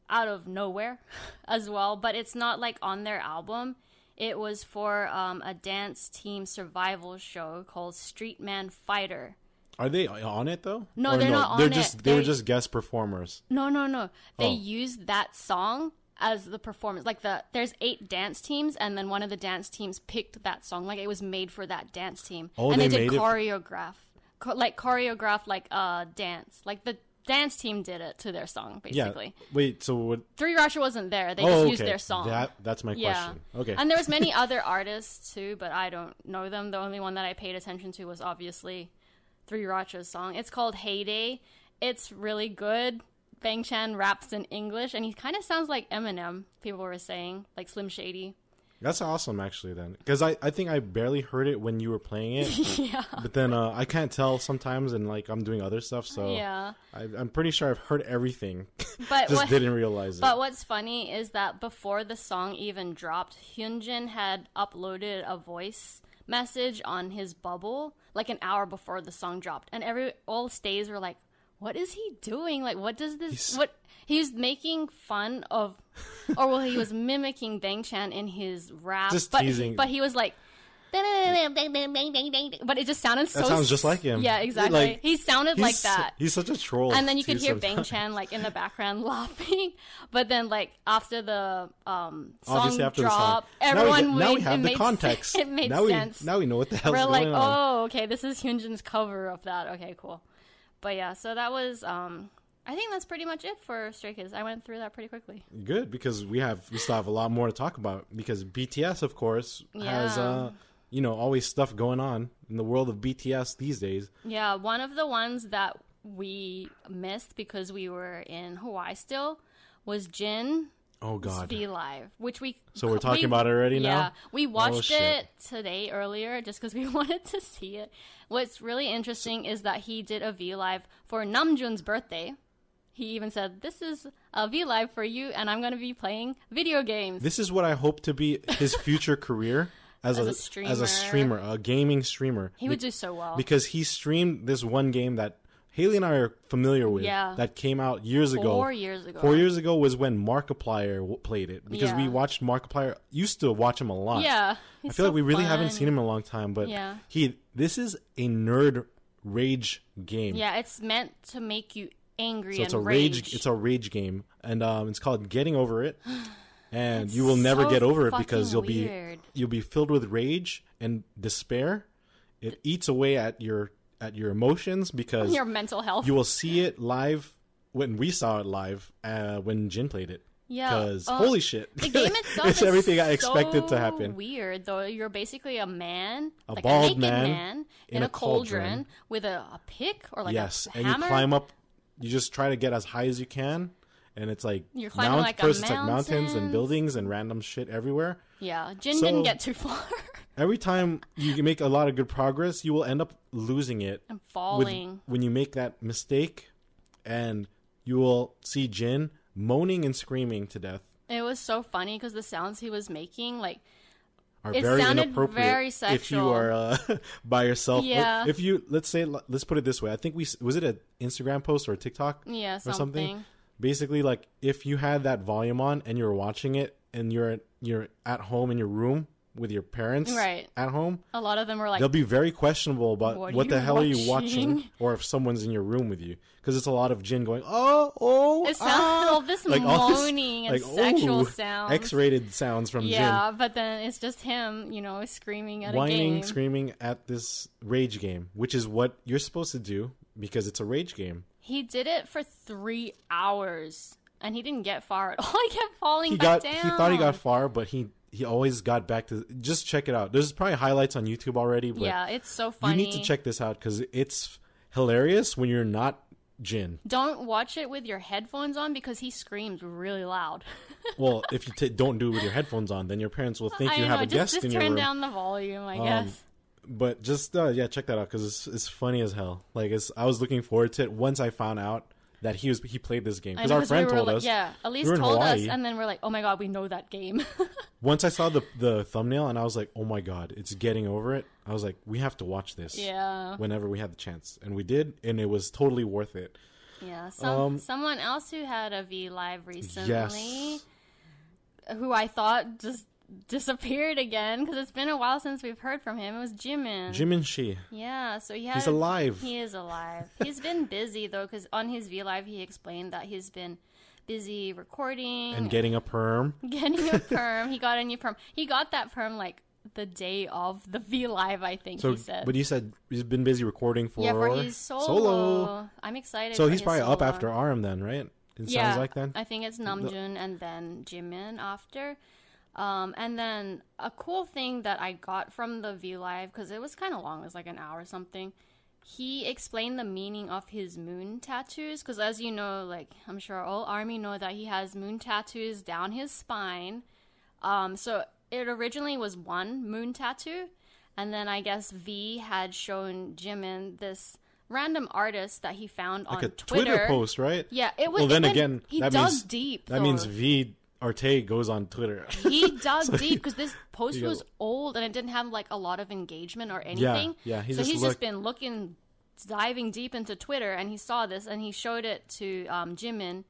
out of nowhere, as well. But it's not like on their album. It was for um, a dance team survival show called Street Man Fighter. are they on it though? No, Or they're not They're on just it. they were just guest performers. No, no, no. They Oh. used that song as the performance. Like the there's eight dance teams, and then one of the dance teams picked that song. Like it was made for that dance team, Oh, and they they, did choreograph. it cho- like choreograph like uh dance. Like the dance team did it to their song, basically. Yeah. Wait. So what? Three Racha wasn't there. They oh, just okay. used their song. That that's my yeah. question. Okay. And there was many other artists too, but I don't know them. The only one that I paid attention to was obviously Three Racha's song. It's called Heyday. It's really good. Bang Chan raps in English, and he kind of sounds like Eminem. People were saying, like Slim Shady. That's awesome, actually. Then, because I, I think I barely heard it when you were playing it, yeah. but then uh, I can't tell sometimes, and like I'm doing other stuff, so Yeah. I, I'm pretty sure I've heard everything, But just what, didn't realize it. But what's funny is that before the song even dropped, Hyunjin had uploaded a voice message on his bubble like an hour before the song dropped, and every all stays were like, "What is he doing? Like, what does this? He's- What he was making fun of, or well, he was mimicking Bang Chan in his rap, Just but teasing. but he was like." But it just sounded so. That sounds just like him. Yeah, exactly. Like, he sounded like that He's such a troll. and then you could hear Bang sometimes. Chan like in the background laughing. But then like after the um song after drop, the song. Now we everyone now we have it the made context. Sense. It made now sense. we now we know what the hell's We're going like, on. oh, okay, this is Hyunjin's cover of that. Okay, cool. But yeah, so that was um I think that's pretty much it for Stray Kids. I went through that pretty quickly. Good because we have we still have a lot more to talk about because BTS, of course, has uh you know always stuff going on in the world of BTS these days. Yeah, one of the ones that we missed because we were in Hawaii still was Jin Oh God. V Live, which we So we're talking we- about it already now? Yeah, we oh, watched shit. it today earlier just because we wanted to see it. What's really interesting is that he did a V Live for Namjoon's birthday. He even said, "This is a V Live for you, and I'm going to be playing video games." This is what I hope to be his future career as, As a, a as a streamer, a gaming streamer. he would do so well. because he streamed this one game that Haley and I are familiar with. Yeah. That came out years ago. Four years ago. Four years ago was when Markiplier w- played it because we Yeah. watched Markiplier. Used to watch him a lot. yeah, I feel so like we really haven't seen him in a long time, but Yeah. he this is a nerd rage game. Yeah, it's meant to make you angry so and it's a rage. rage. It's a rage game, and um, it's called Getting Over It. And you will never so get over it because you'll weird. be you'll be filled with rage and despair. It eats away at your at your emotions because your mental health. you will see it live when we saw it live uh, when Jin played it. Yeah, Because uh, holy shit, The game itself it's is everything I expected to happen. Weird though. You're basically a man, A like bald a naked man man, in, a, cauldron, with a, a pick or like yes, and hammer. you climb up. You just try to get as high as you can, and it's like You're climbing mount- like first it's like mountains and buildings and random shit everywhere. Yeah, Jin So- didn't get too far. Every time you make a lot of good progress, you will end up losing it I'm with- falling. when you make that mistake, and you will see Jin moaning and screaming to death. It was so funny because the sounds he was making, like are It very sounded inappropriate very if you are uh, by yourself. Yeah. If you let's say let's put it this way, I think we was it an Instagram post or a TikTok yeah, or something. Basically, like if you had that volume on and you're watching it and you're you're at home in your room with your parents Right. at home, A lot of them were like, they'll be very questionable about What what, the hell are you watching, watching? or if someone's in your room with you, because it's a lot of Jin going, oh, oh, it sounded ah," all this like all this, moaning and like, sexual ooh, sounds. X-rated sounds from Jin. yeah, but then it's just him, you know, screaming at a whining, game. screaming at this rage game, which is what you're supposed to do because it's a rage game. He did it for three hours, and he didn't get far at all. He kept falling He back got down. he thought he got far, but he he always got back to. Just check it out. There's probably highlights on YouTube already, but Yeah, it's so funny. you need to check this out because it's hilarious when you're not Jin. Don't watch it with your headphones on because he screams really loud. Well, if you t- don't do it with your headphones on, then your parents will think I you know, have a just, guest just in your room. Just turn down the volume, I Um, guess. But just uh, yeah, check that out because it's it's funny as hell. Like it's, I was looking forward to it once I found out that he was he played this game because our friend we told like, us. Yeah, Elise we were in told us, and then we're like, oh my god, we know that game. Once I saw the the thumbnail and I was like, oh my god, it's getting over it. I was like, we have to watch this. yeah, Whenever we had the chance, and we did, and it was totally worth it. yeah. Some, Um, someone else who had a V live recently, Yes, who I thought just disappeared again because it's been a while since we've heard from him. It was Jimin. Jimin Shi. Yeah, so he had He's alive. He is alive. he's been busy though, because on his V Live he explained that he's been busy recording and getting a perm. getting a perm. he got a new perm. He got that perm like the day of the V Live, I think So, he said. but he said he's been busy recording for yeah, for his solo. I'm excited. So he's probably up after RM then, right? It yeah, sounds like then. I think it's Namjoon and then Jimin after. Um, and then a cool thing that I got from the V Live because it was kind of long, it was like an hour or something. he explained the meaning of his moon tattoos because as you know like i'm sure all army know that he has moon tattoos down his spine um, so it originally was one moon tattoo and then i guess v had shown jimin this random artist that he found like on a Twitter. post, right? yeah it was Well, then again, he that dug means deep that though. means V Arte goes on Twitter. he dug deep because this post go- was old and it didn't have like a lot of engagement or anything. yeah, he so just he's looked- just been looking, diving deep into Twitter, and he saw this and he showed it to um, Jimin.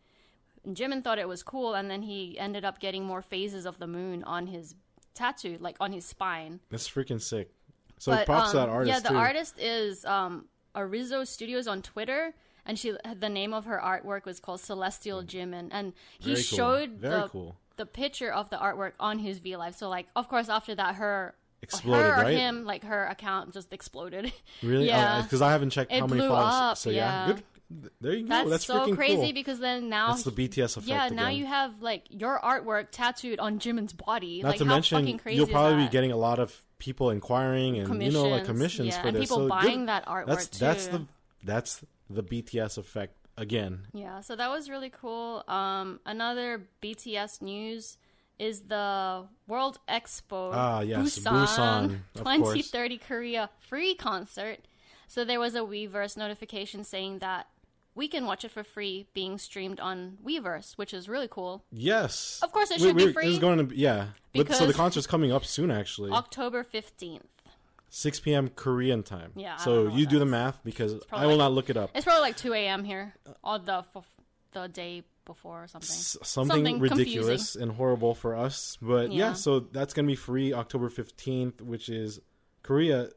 Jimin thought it was cool, and then he ended up getting more phases of the moon on his tattoo, like on his spine. That's freaking sick. So But props to um, that artist yeah, the too. artist is um, Arizo Studios on Twitter. And she, the name of her artwork was called Celestial mm. Jimin, and he Very cool. showed Very the cool. the picture of the artwork on his V Live. So like, of course, after that, her Exploded, her or right? him, like her account just exploded. Really? Oh, yeah. Uh, because I haven't checked It how many blew followers. up, so yeah, yeah. good. There you go. That's, That's, so crazy cool. because then now That's the BTS effect. yeah, now again. you have like your artwork tattooed on Jimin's body. Not like to how mention, fucking crazy you'll probably be getting a lot of people inquiring and you know like commissions yeah, for and this. people so buying good. that artwork That's too. that's the that's the BTS effect again. Yeah, so that was really cool. Um, another BTS news is the World Expo Ah, yes, Busan, Busan, of course. 2030 Korea free concert. So there was a Weverse notification saying that we can watch it for free being streamed on Weverse, which is really cool. Yes. Of course it We- should be free. It's going to be yeah. But, so the concert's coming up soon actually. October 15th. 6 p.m. Korean time. Yeah, So you do the math because I will like- not look it up. It's probably like 2 a.m. here, on the f- the day before or something. S- something, Something ridiculous and horrible for us. But yeah. Yeah. so that's gonna be free October fifteenth, which is Korea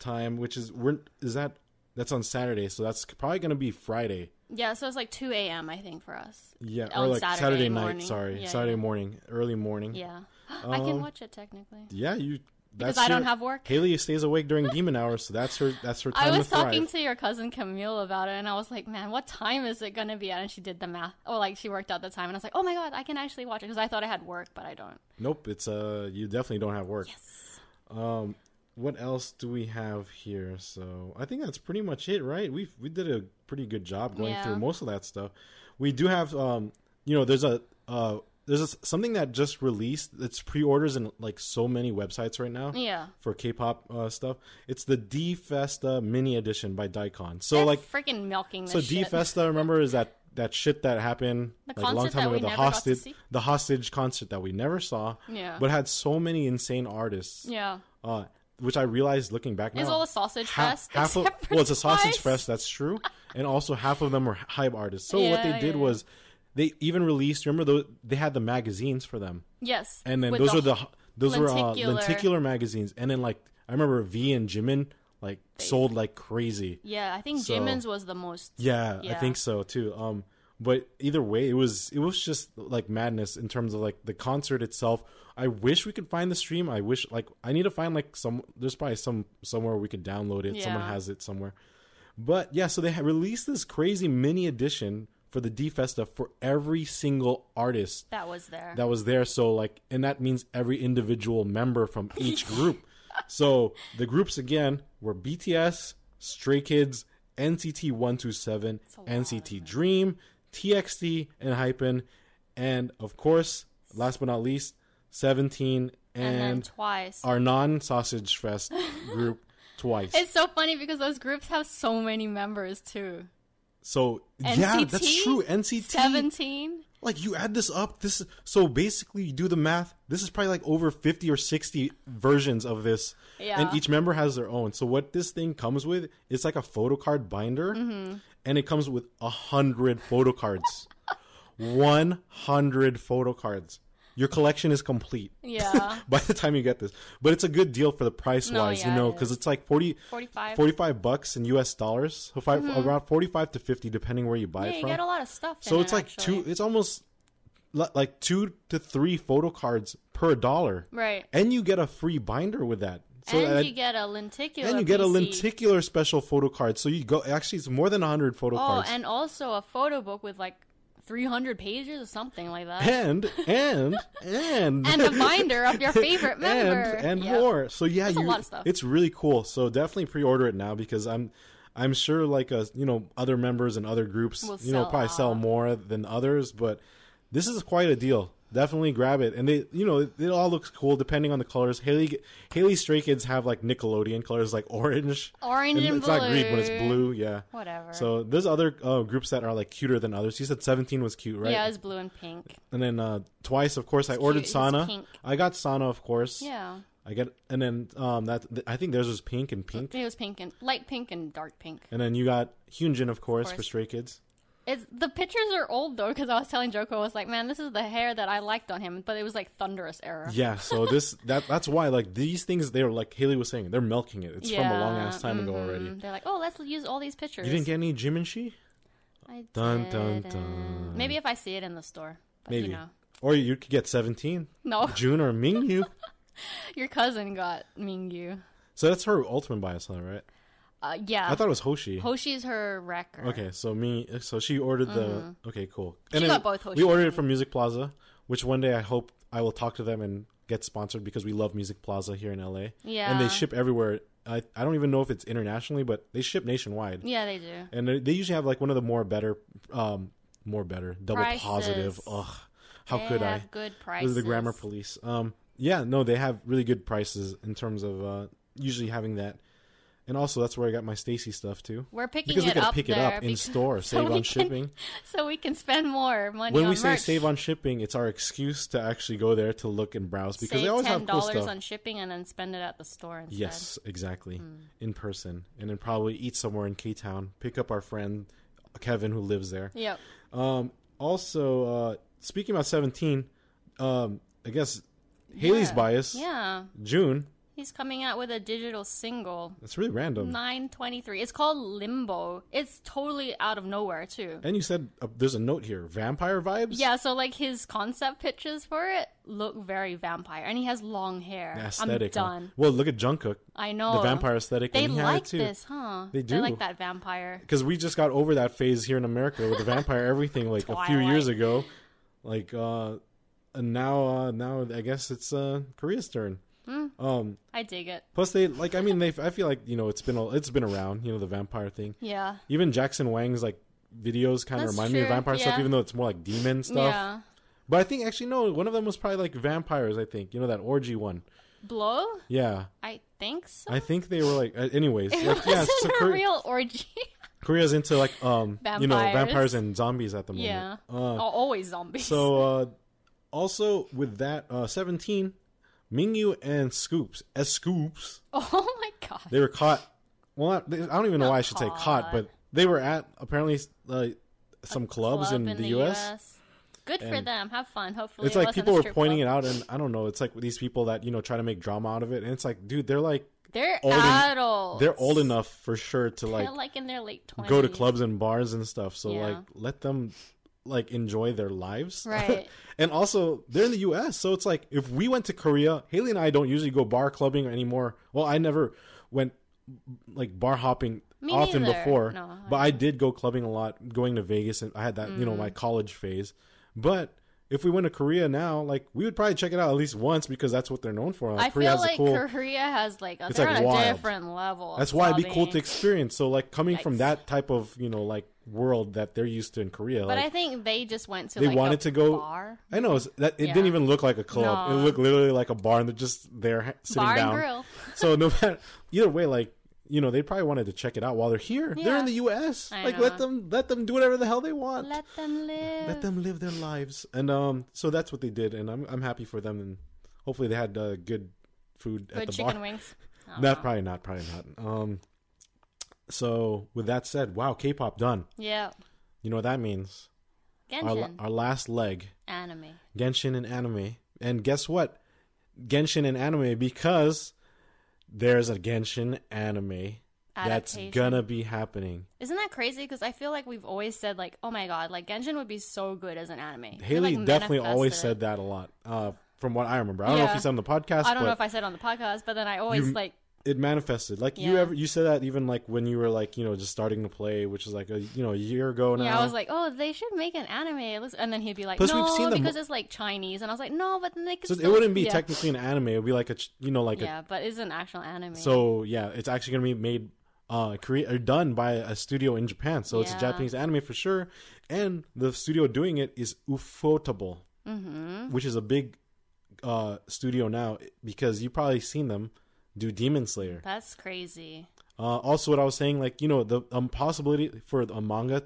time, which is we're is that that's on Saturday, so that's probably gonna be Friday. Yeah, so it's like 2 a.m. I think for us. Yeah, On or like Saturday Saturday, night. morning. Sorry, Yeah, Saturday yeah. morning, early morning. Yeah, I can Um, watch it technically. Yeah, you. Because I don't have work. Haley stays awake during demon hours, so that's her. That's her I time was to talking to your cousin Camille about it, and I was like, "Man, what time is it gonna be at?" And she did the math, or like she worked out the time, and I was like, "Oh my god, I can actually watch it," because I thought I had work, but I don't. Nope, it's uh, you definitely don't have work. Yes. Um, what else do we have here? So I think that's pretty much it, right? We we did a pretty good job going Yeah. through most of that stuff. We do have um, you know, there's a uh, there's a, something that just released. It's pre-orders in like so many websites right now. Yeah, For K-pop uh, stuff, it's the D Festa Mini Edition by DICON. So They're like, freaking milking this so D Festa, remember, is that that shit that happened The like a long time ago? The never got to hostage, the hostage concert that we never saw, Yeah. but had so many insane artists. yeah, Uh, which I realized looking back now, it's all a sausage fest. half of well, it's a sausage fest. That's true, and also half of them were HYBE artists. So what they did yeah, was they even released. Remember, those, they had the magazines for them, Yes, and then those were the those were uh, lenticular- lenticular magazines. And then like I remember V and Jimin like sold like crazy. Yeah, I think So- Jimin's was the most. Yeah, I think so too. Um, but either way, it was it was just like madness in terms of like the concert itself. I wish we could find the stream. I wish like I need to find like some. There's probably some somewhere we could download it. Someone has it somewhere. But yeah, so they released this crazy mini edition for the D Festa for every single artist That was there. that was there. So like, and that means every individual member from each group. so the groups again were BTS, Stray Kids, NCT One Two Seven, NCT Dream, TXT, Enhypen, and of course, last but not least, Seventeen and and twice. our non-Sausage Fest group twice. It's so funny because those groups have so many members too. So yeah, that's true. NCT Seventeen. like you add this up this so basically you do the math this is probably like over 50 or 60 versions of this Yeah. and each member has their own so what this thing comes with it's like a photo card binder Mm-hmm. and it comes with a hundred photo cards 100 photo cards your collection is complete Yeah. by the time you get this but it's a good deal for the price No, wise yeah, you know because is. it's like 40 45. 45 bucks in us dollars so five, around 45 to 50 depending where you buy Mm-hmm. yeah, it you from get a lot of stuff. so it's it, like actually. two. It's almost like two to three photo cards per dollar, Right. and you get a free binder with that. So and you get a lenticular. and you get a lenticular special photo card. So you go. Actually, it's more than hundred photo Oh, cards. and also a photo book with like 300 pages or something like that. and and and and a binder of your favorite member. and and Yep. more. So yeah, a you, lot of stuff. it's really cool. So definitely pre-order it now because I'm I'm sure like uh you know other members and other groups Will you know probably sell more than others, but this is quite a deal. Definitely grab it, and they you know it, it all looks cool depending on the colors. Haley Haley Stray Kids have like Nickelodeon colors like orange, Orange and, it's blue. not green, but it's blue. Yeah. Whatever. So there's other uh, groups that are like cuter than others. You said 17 was cute, right? Yeah, it's blue and pink. And then uh, twice, of course, I ordered cute. It's Sana. I got Sana, of course. Yeah. I get, and then um, that th- I think theirs was pink and pink, It was pink and light pink and dark pink. and then you got Hyunjin, of course, for course. Stray Kids. It's the pictures are old though because I was telling Joko I was like, man, this is the hair that I liked on him, but it was like thunderous era. Yeah, so this that that's why like these things they're like Haley was saying they're milking it. It's from a long ass time ago mhm. already. They're like, oh, let's use all these pictures. You didn't get any Jiminshi, I Dun, dun, dun. Maybe if I see it in the store. Maybe, You know. or you could get 17, No, Jun or Mingyu. your cousin got Mingyu. so that's her ultimate bias, huh, right? Uh, yeah. I thought it was Hoshi. Hoshi's her wrecker. Okay, so me, so she ordered the. Okay, cool. Mm-hmm. She got both Hoshi. We ordered it from Music Plaza, which one day I hope I will talk to them and get sponsored because we love Music Plaza here in LA. Yeah. and they ship everywhere. I I don't even know if it's internationally, but they ship nationwide, Yeah, they do. and they, they usually have like one of the more better, um, more better double Prices. positive. Ugh, how they could I? have good This prices. is the grammar police. Um, yeah, no, they have really good prices in terms of uh, usually having that, and also that's where I got my STAYC stuff too. We're picking Because we it gotta up pick it up in store, save we on can- shipping. so we can spend more money when we say save on shipping, it's our excuse to actually go there to look and browse because Save they always ten have cool dollars stuff. on shipping and then spend it at the store instead. yes, exactly, Hmm. in person, and then probably eat somewhere in K Town. Pick up our friend Kevin who lives there. Yep. Um, also, uh, speaking about seventeen, um, I guess Haley's Yeah. bias, Yeah. Jun. He's coming out with a digital single. That's really random. 923. It's called Limbo. It's totally out of nowhere, too. And you said uh, there's a note here: vampire vibes. Yeah, so like his concept pictures for it look very vampire, and he has long hair. aesthetic. I'm huh? done. Well, look at Jungkook, I know the vampire aesthetic. They and he had it like this, huh? They They do. like that vampire. because we just got over that phase here in America with the vampire everything like a few years ago, like uh, and now uh, now I guess it's uh Korea's turn. Hmm. Um, I dig it. plus they like I mean they I feel like you know it's been a, it's been around you know the vampire thing. Yeah. Even Jackson Wang's like videos kind of remind me of true, vampire stuff, even though it's more like demon stuff. Yeah. But I think actually no, one of them was probably like vampires. I think you know that orgy one. Blow? Yeah, I think so. I think they were like. Uh, anyways, it like, wasn't yeah, so real orgy. Korea's into like um you know Vampires. vampires and zombies at the moment. yeah. Uh, always zombies. So uh also with that uh 17 Mingyu and S.Coups as S.Coups oh my god. they were caught well not, they- I don't even know why I should say caught. caught but they were at apparently uh, some clubs Club in, the, US. Good for them. Have fun. Hopefully, It's it like people a were pointing club. it out and I don't know it's like these people that you know try to make drama out of it and it's like dude they're like They're old en- adults. they're old enough for sure to like They're like in their late twenties. go to clubs and bars and stuff so Yeah. like let them like enjoy their lives Right. and also they're in the us so it's like if we went to korea haley and i don't usually go bar clubbing anymore well i never went like bar hopping Me often neither. before No, but I i did go clubbing a lot going to vegas and i had that you know my Mm. college phase but if we went to korea now like we would probably check it out at least once because that's what they're known for I korea feel like cool Korea has like a, It's, like, on a different level. that's why it'd be cool to experience so like coming from that type of you know like world that they're used to in korea But like, I think they just went to They like wanted a to go- bar, I know that it Yeah. didn't even look like a club. No. It looked literally like a bar, and they're just there sitting bar down. So no matter either way, like you know, they probably wanted to check it out while they're here. They're in the U.S. I like know. let them let them do whatever the hell they want. Let them live. Let them live their lives, and um, so that's what they did, and I'm I'm happy for them, and hopefully they had uh, good food at the chicken bar. wings. Not probably not, probably not. Um, so with that said, wow, K-pop done. Yeah. You know what that means? Our, Genshin our last leg. anime. Genshin and anime. And guess what? Genshin and anime because there's a Genshin anime that's gonna be happening. Isn't that crazy? Because I feel like we've always said like, oh my god, like Genshin would be so good as an anime. Haley like, definitely always manifested said that a lot. Uh, from what I remember, I don't know if Yeah. you said on the podcast, I don't but know if I said on the podcast, but then I always You- like it manifested. Like you ever you said that even like when you were like you know just starting to play, which is like a you know a year ago now. Yeah, I was like, oh, they should make an anime. And then he'd be like, Plus, no, because it's like Chinese. And I was like, no, but then they could so still... it wouldn't be yeah. technically an anime. It would be like a you know like Yeah, but it's an actual anime. so yeah. It's actually gonna be made uh crea- or done by a studio in Japan. So it's a Japanese anime for sure. And the studio doing it is Ufotable, hmm which is a big uh studio now because you've probably seen them do Demon Slayer. That's crazy. Uh, also, what I was saying, like you know, the um, possibility for a manga,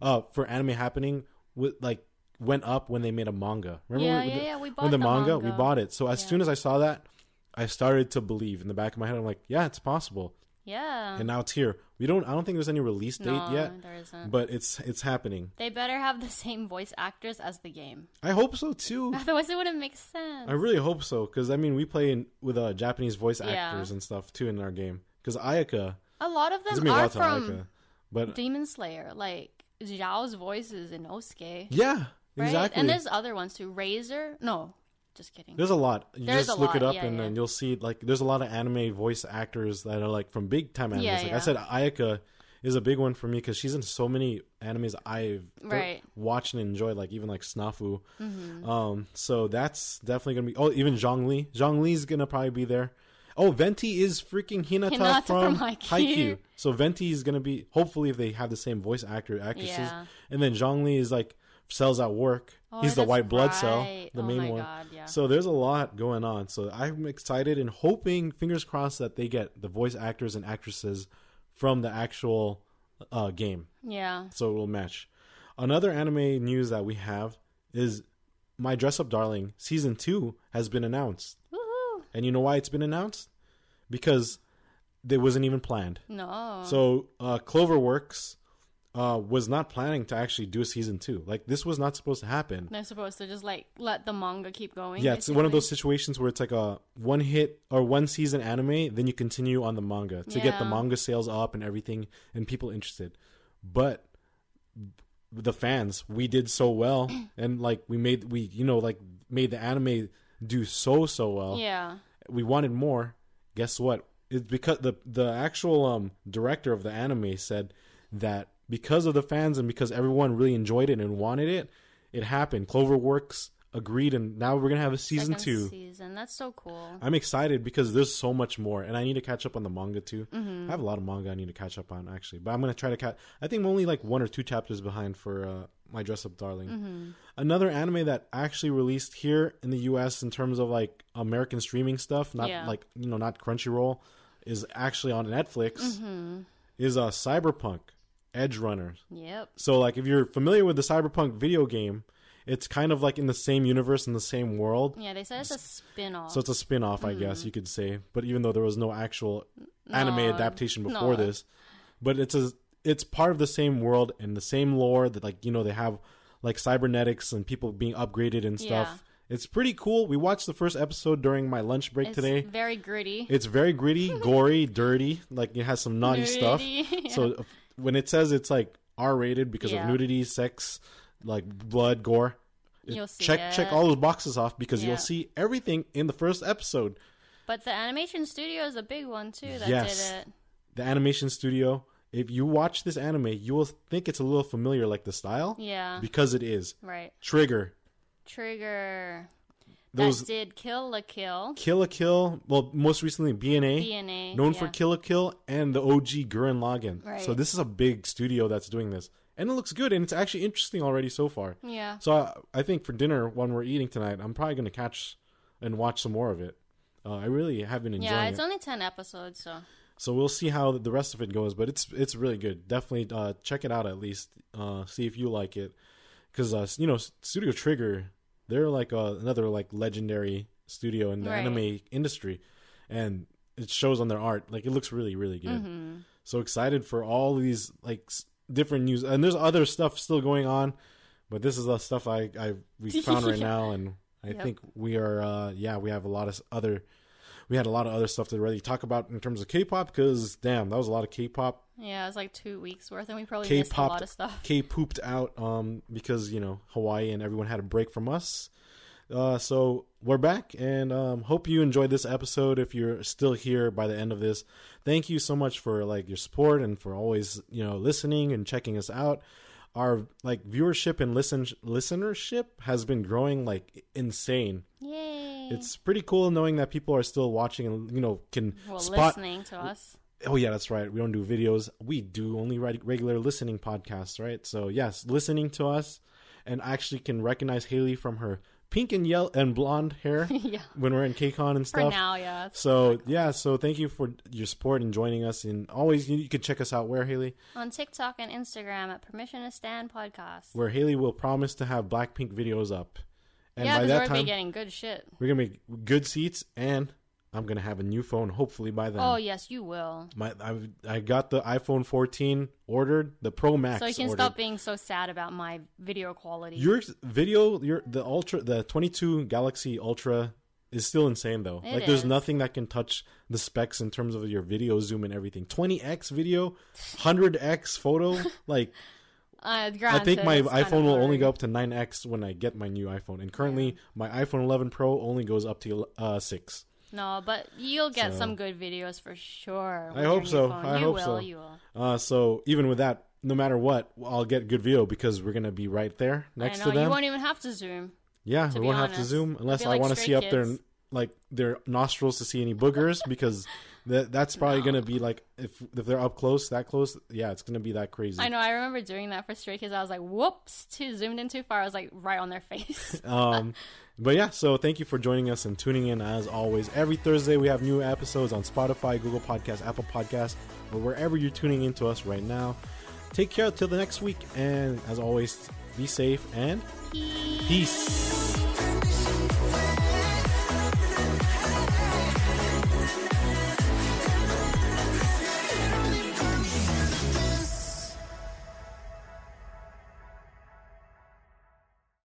uh, for anime happening, with like went up when they made a manga. Remember yeah, when, yeah, the, yeah. We bought when the, the manga, we bought it. So as Yeah. soon as I saw that, I started to believe in the back of my head. I'm like, yeah, it's possible. Yeah. And now it's here. We don't. I don't think there's any release date no, yet, there isn't. but it's it's happening. They better have the same voice actors as the game. I hope so too. Otherwise, it wouldn't make sense. I really hope so because I mean, we play in, with uh, Japanese voice Yeah. actors and stuff too in our game. Because Ayaka, A lot of them are from Ayaka, but Demon Slayer. Like, Xiao's voice is Inosuke. yeah, Right? exactly. And there's other ones too. Razor? No, just kidding. There's a lot. You There's just look lot, it up yeah, and yeah. then you'll see like there's a lot of anime voice actors that are like from big time animes. Yeah, like I said, Ayaka is a big one for me because she's in so many animes I've Right. watched and enjoyed, like even like Snafu. Mm-hmm. Um, so that's definitely gonna be. Oh, even Zhang Li. Zhongli. Zhongli's gonna probably be there. Oh, Venti is freaking Hinata, Hinata from, from Haikyuu. So Venti is gonna be hopefully if they have the same voice actor actresses, and then Zhongli is like Cells at Work. Oh, He's the white blood cell, the oh main one. God, yeah. So there's a lot going on. So I'm excited and hoping, fingers crossed, that they get the voice actors and actresses from the actual uh, game, yeah. so it will match. Another anime news that we have is My Dress Up Darling season two has been announced, Woohoo! and you know why it's been announced? Because it wasn't even planned. No. So uh, CloverWorks uh, was not planning to actually do a season two. Like this was not supposed to happen. They're supposed to just like let the manga keep going. Yeah, it's one of those situations where it's like a one hit or one season anime, then you continue on the manga to get the manga sales up and everything and people interested. But the fans, we did so well and like we made we you know like made the anime do so so well. Yeah. We wanted more. Guess what? It's because the the actual um director of the anime said that because of the fans and because everyone really enjoyed it and wanted it, it happened. Cloverworks agreed, and now we're gonna have a season Second two. Season. That's so cool. I'm excited because there's so much more, and I need to catch up on the manga too. Mm-hmm. I have a lot of manga I need to catch up on actually, but I'm gonna try to catch. I think I'm only like one or two chapters behind for uh, my dress up darling. Mm-hmm. Another anime that actually released here in the U.S. in terms of like American streaming stuff, not Yeah. like you know not Crunchyroll, is actually on Netflix. Mm-hmm. Is a uh, Cyberpunk Edgerunners. Yep. So like if you're familiar with the Cyberpunk video game, it's kind of like in the same universe in the same world. Yeah, they said it's a spin off. So it's a spin-off, I guess mm-hmm. you could say. But even though there was no actual anime adaptation before no. this, but it's a it's part of the same world and the same lore that like you know they have like cybernetics and people being upgraded and stuff. Yeah. It's pretty cool. We watched the first episode during my lunch break it's today. very gritty. It's very gritty, gory, dirty. Like it has some naughty stuff. Yeah. So when it says it's like R rated because Yeah. of nudity, sex, like blood, gore, You'll see check it. check all those boxes off because Yeah. you'll see everything in the first episode. But the animation studio is a big one too that Yes. did it. The animation studio. If you watch this anime, you will think it's a little familiar, like the style, Yeah. because it is. right. Trigger. Trigger. Those that did Kill la Kill. Kill la Kill. Well, most recently BNA. DNA. known yeah. for Kill la Kill and the OG Gurren Lagann. Right. So this is a big studio that's doing this, and it looks good, and it's actually interesting already so far. Yeah. So I, I think for dinner when we're eating tonight, I'm probably going to catch and watch some more of it. Uh, I really have been enjoying it. Yeah, it's it. only 10 episodes, so. So we'll see how the rest of it goes, but it's it's really good. Definitely uh, check it out at least. Uh, see if you like it, because uh, you know Studio Trigger, they're like uh, another like legendary studio in the Right. anime industry, and it shows on their art. Like it looks really really good. Mm-hmm. So excited for all these like different news, and there's other stuff still going on, but this is the stuff I I we found right now, and I Yep. think we are uh, yeah we have a lot of other. We had a lot of other stuff to really talk about in terms of K-pop because damn, that was a lot of K-pop. Yeah, it was like two weeks worth, and we probably missed a lot of stuff. K pooped out um because you know Hawaii and everyone had a break from us. Uh, so we're back, and um, hope you enjoyed this episode. If you're still here by the end of this, thank you so much for like your support and for always you know listening and checking us out. Our like viewership and listen listenership has been growing like insane. Yay! Mm-hmm. It's pretty cool knowing that people are still watching and you know can well, spot. listening to us. Oh yeah, that's right. We don't do videos. We do only reg- regular listening podcasts, right? So yes, listening to us, and actually can recognize Haley from her pink and yellow and blonde hair yeah. when we're in KCON and stuff. For now, yeah. So yeah, so thank you for your support and joining us. And always, you, you can check us out where Haley, on TikTok and Instagram at Permission to Stan Podcast. where Haley will promise to have Blackpink videos up, and yeah, by that we're gonna time be getting good shit. we're gonna be good seats, and I'm gonna have a new phone hopefully by then. Oh yes, you will. My I I got the iPhone 14 ordered, the Pro Max. So you can ordered. stop being so sad about my video quality. Your video, your the Ultra, the 22 Galaxy Ultra is still insane though. It like there's nothing that can touch the specs in terms of your video zoom and everything. 20x video, 100x photo. like uh, I think my iPhone will only go up to 9x when I get my new iPhone. And currently my iPhone 11 Pro only goes up to uh 6. No, but you'll get So- some good videos for sure. I hope so. phone. I you hope will, so. You will. Uh so even with that, no matter what, I'll get good video because we're going to be right there next I know to them. you won't even have to zoom. Yeah, we won't have to zoom unless I like want to see up their like their nostrils to see any boogers because that that's probably No. gonna be like if if they're up close that close yeah it's gonna be that crazy. I know. I remember doing that for Stray Kids. I was like, "Whoops!" Too zoomed in too far. I was like, right on their face. Um, but yeah, so thank you for joining us and tuning in as always. Every Thursday we have new episodes on Spotify, Google Podcasts, Apple Podcasts, or wherever you're tuning into us right now. Take care till the next week, and as always, be safe and Peace. peace.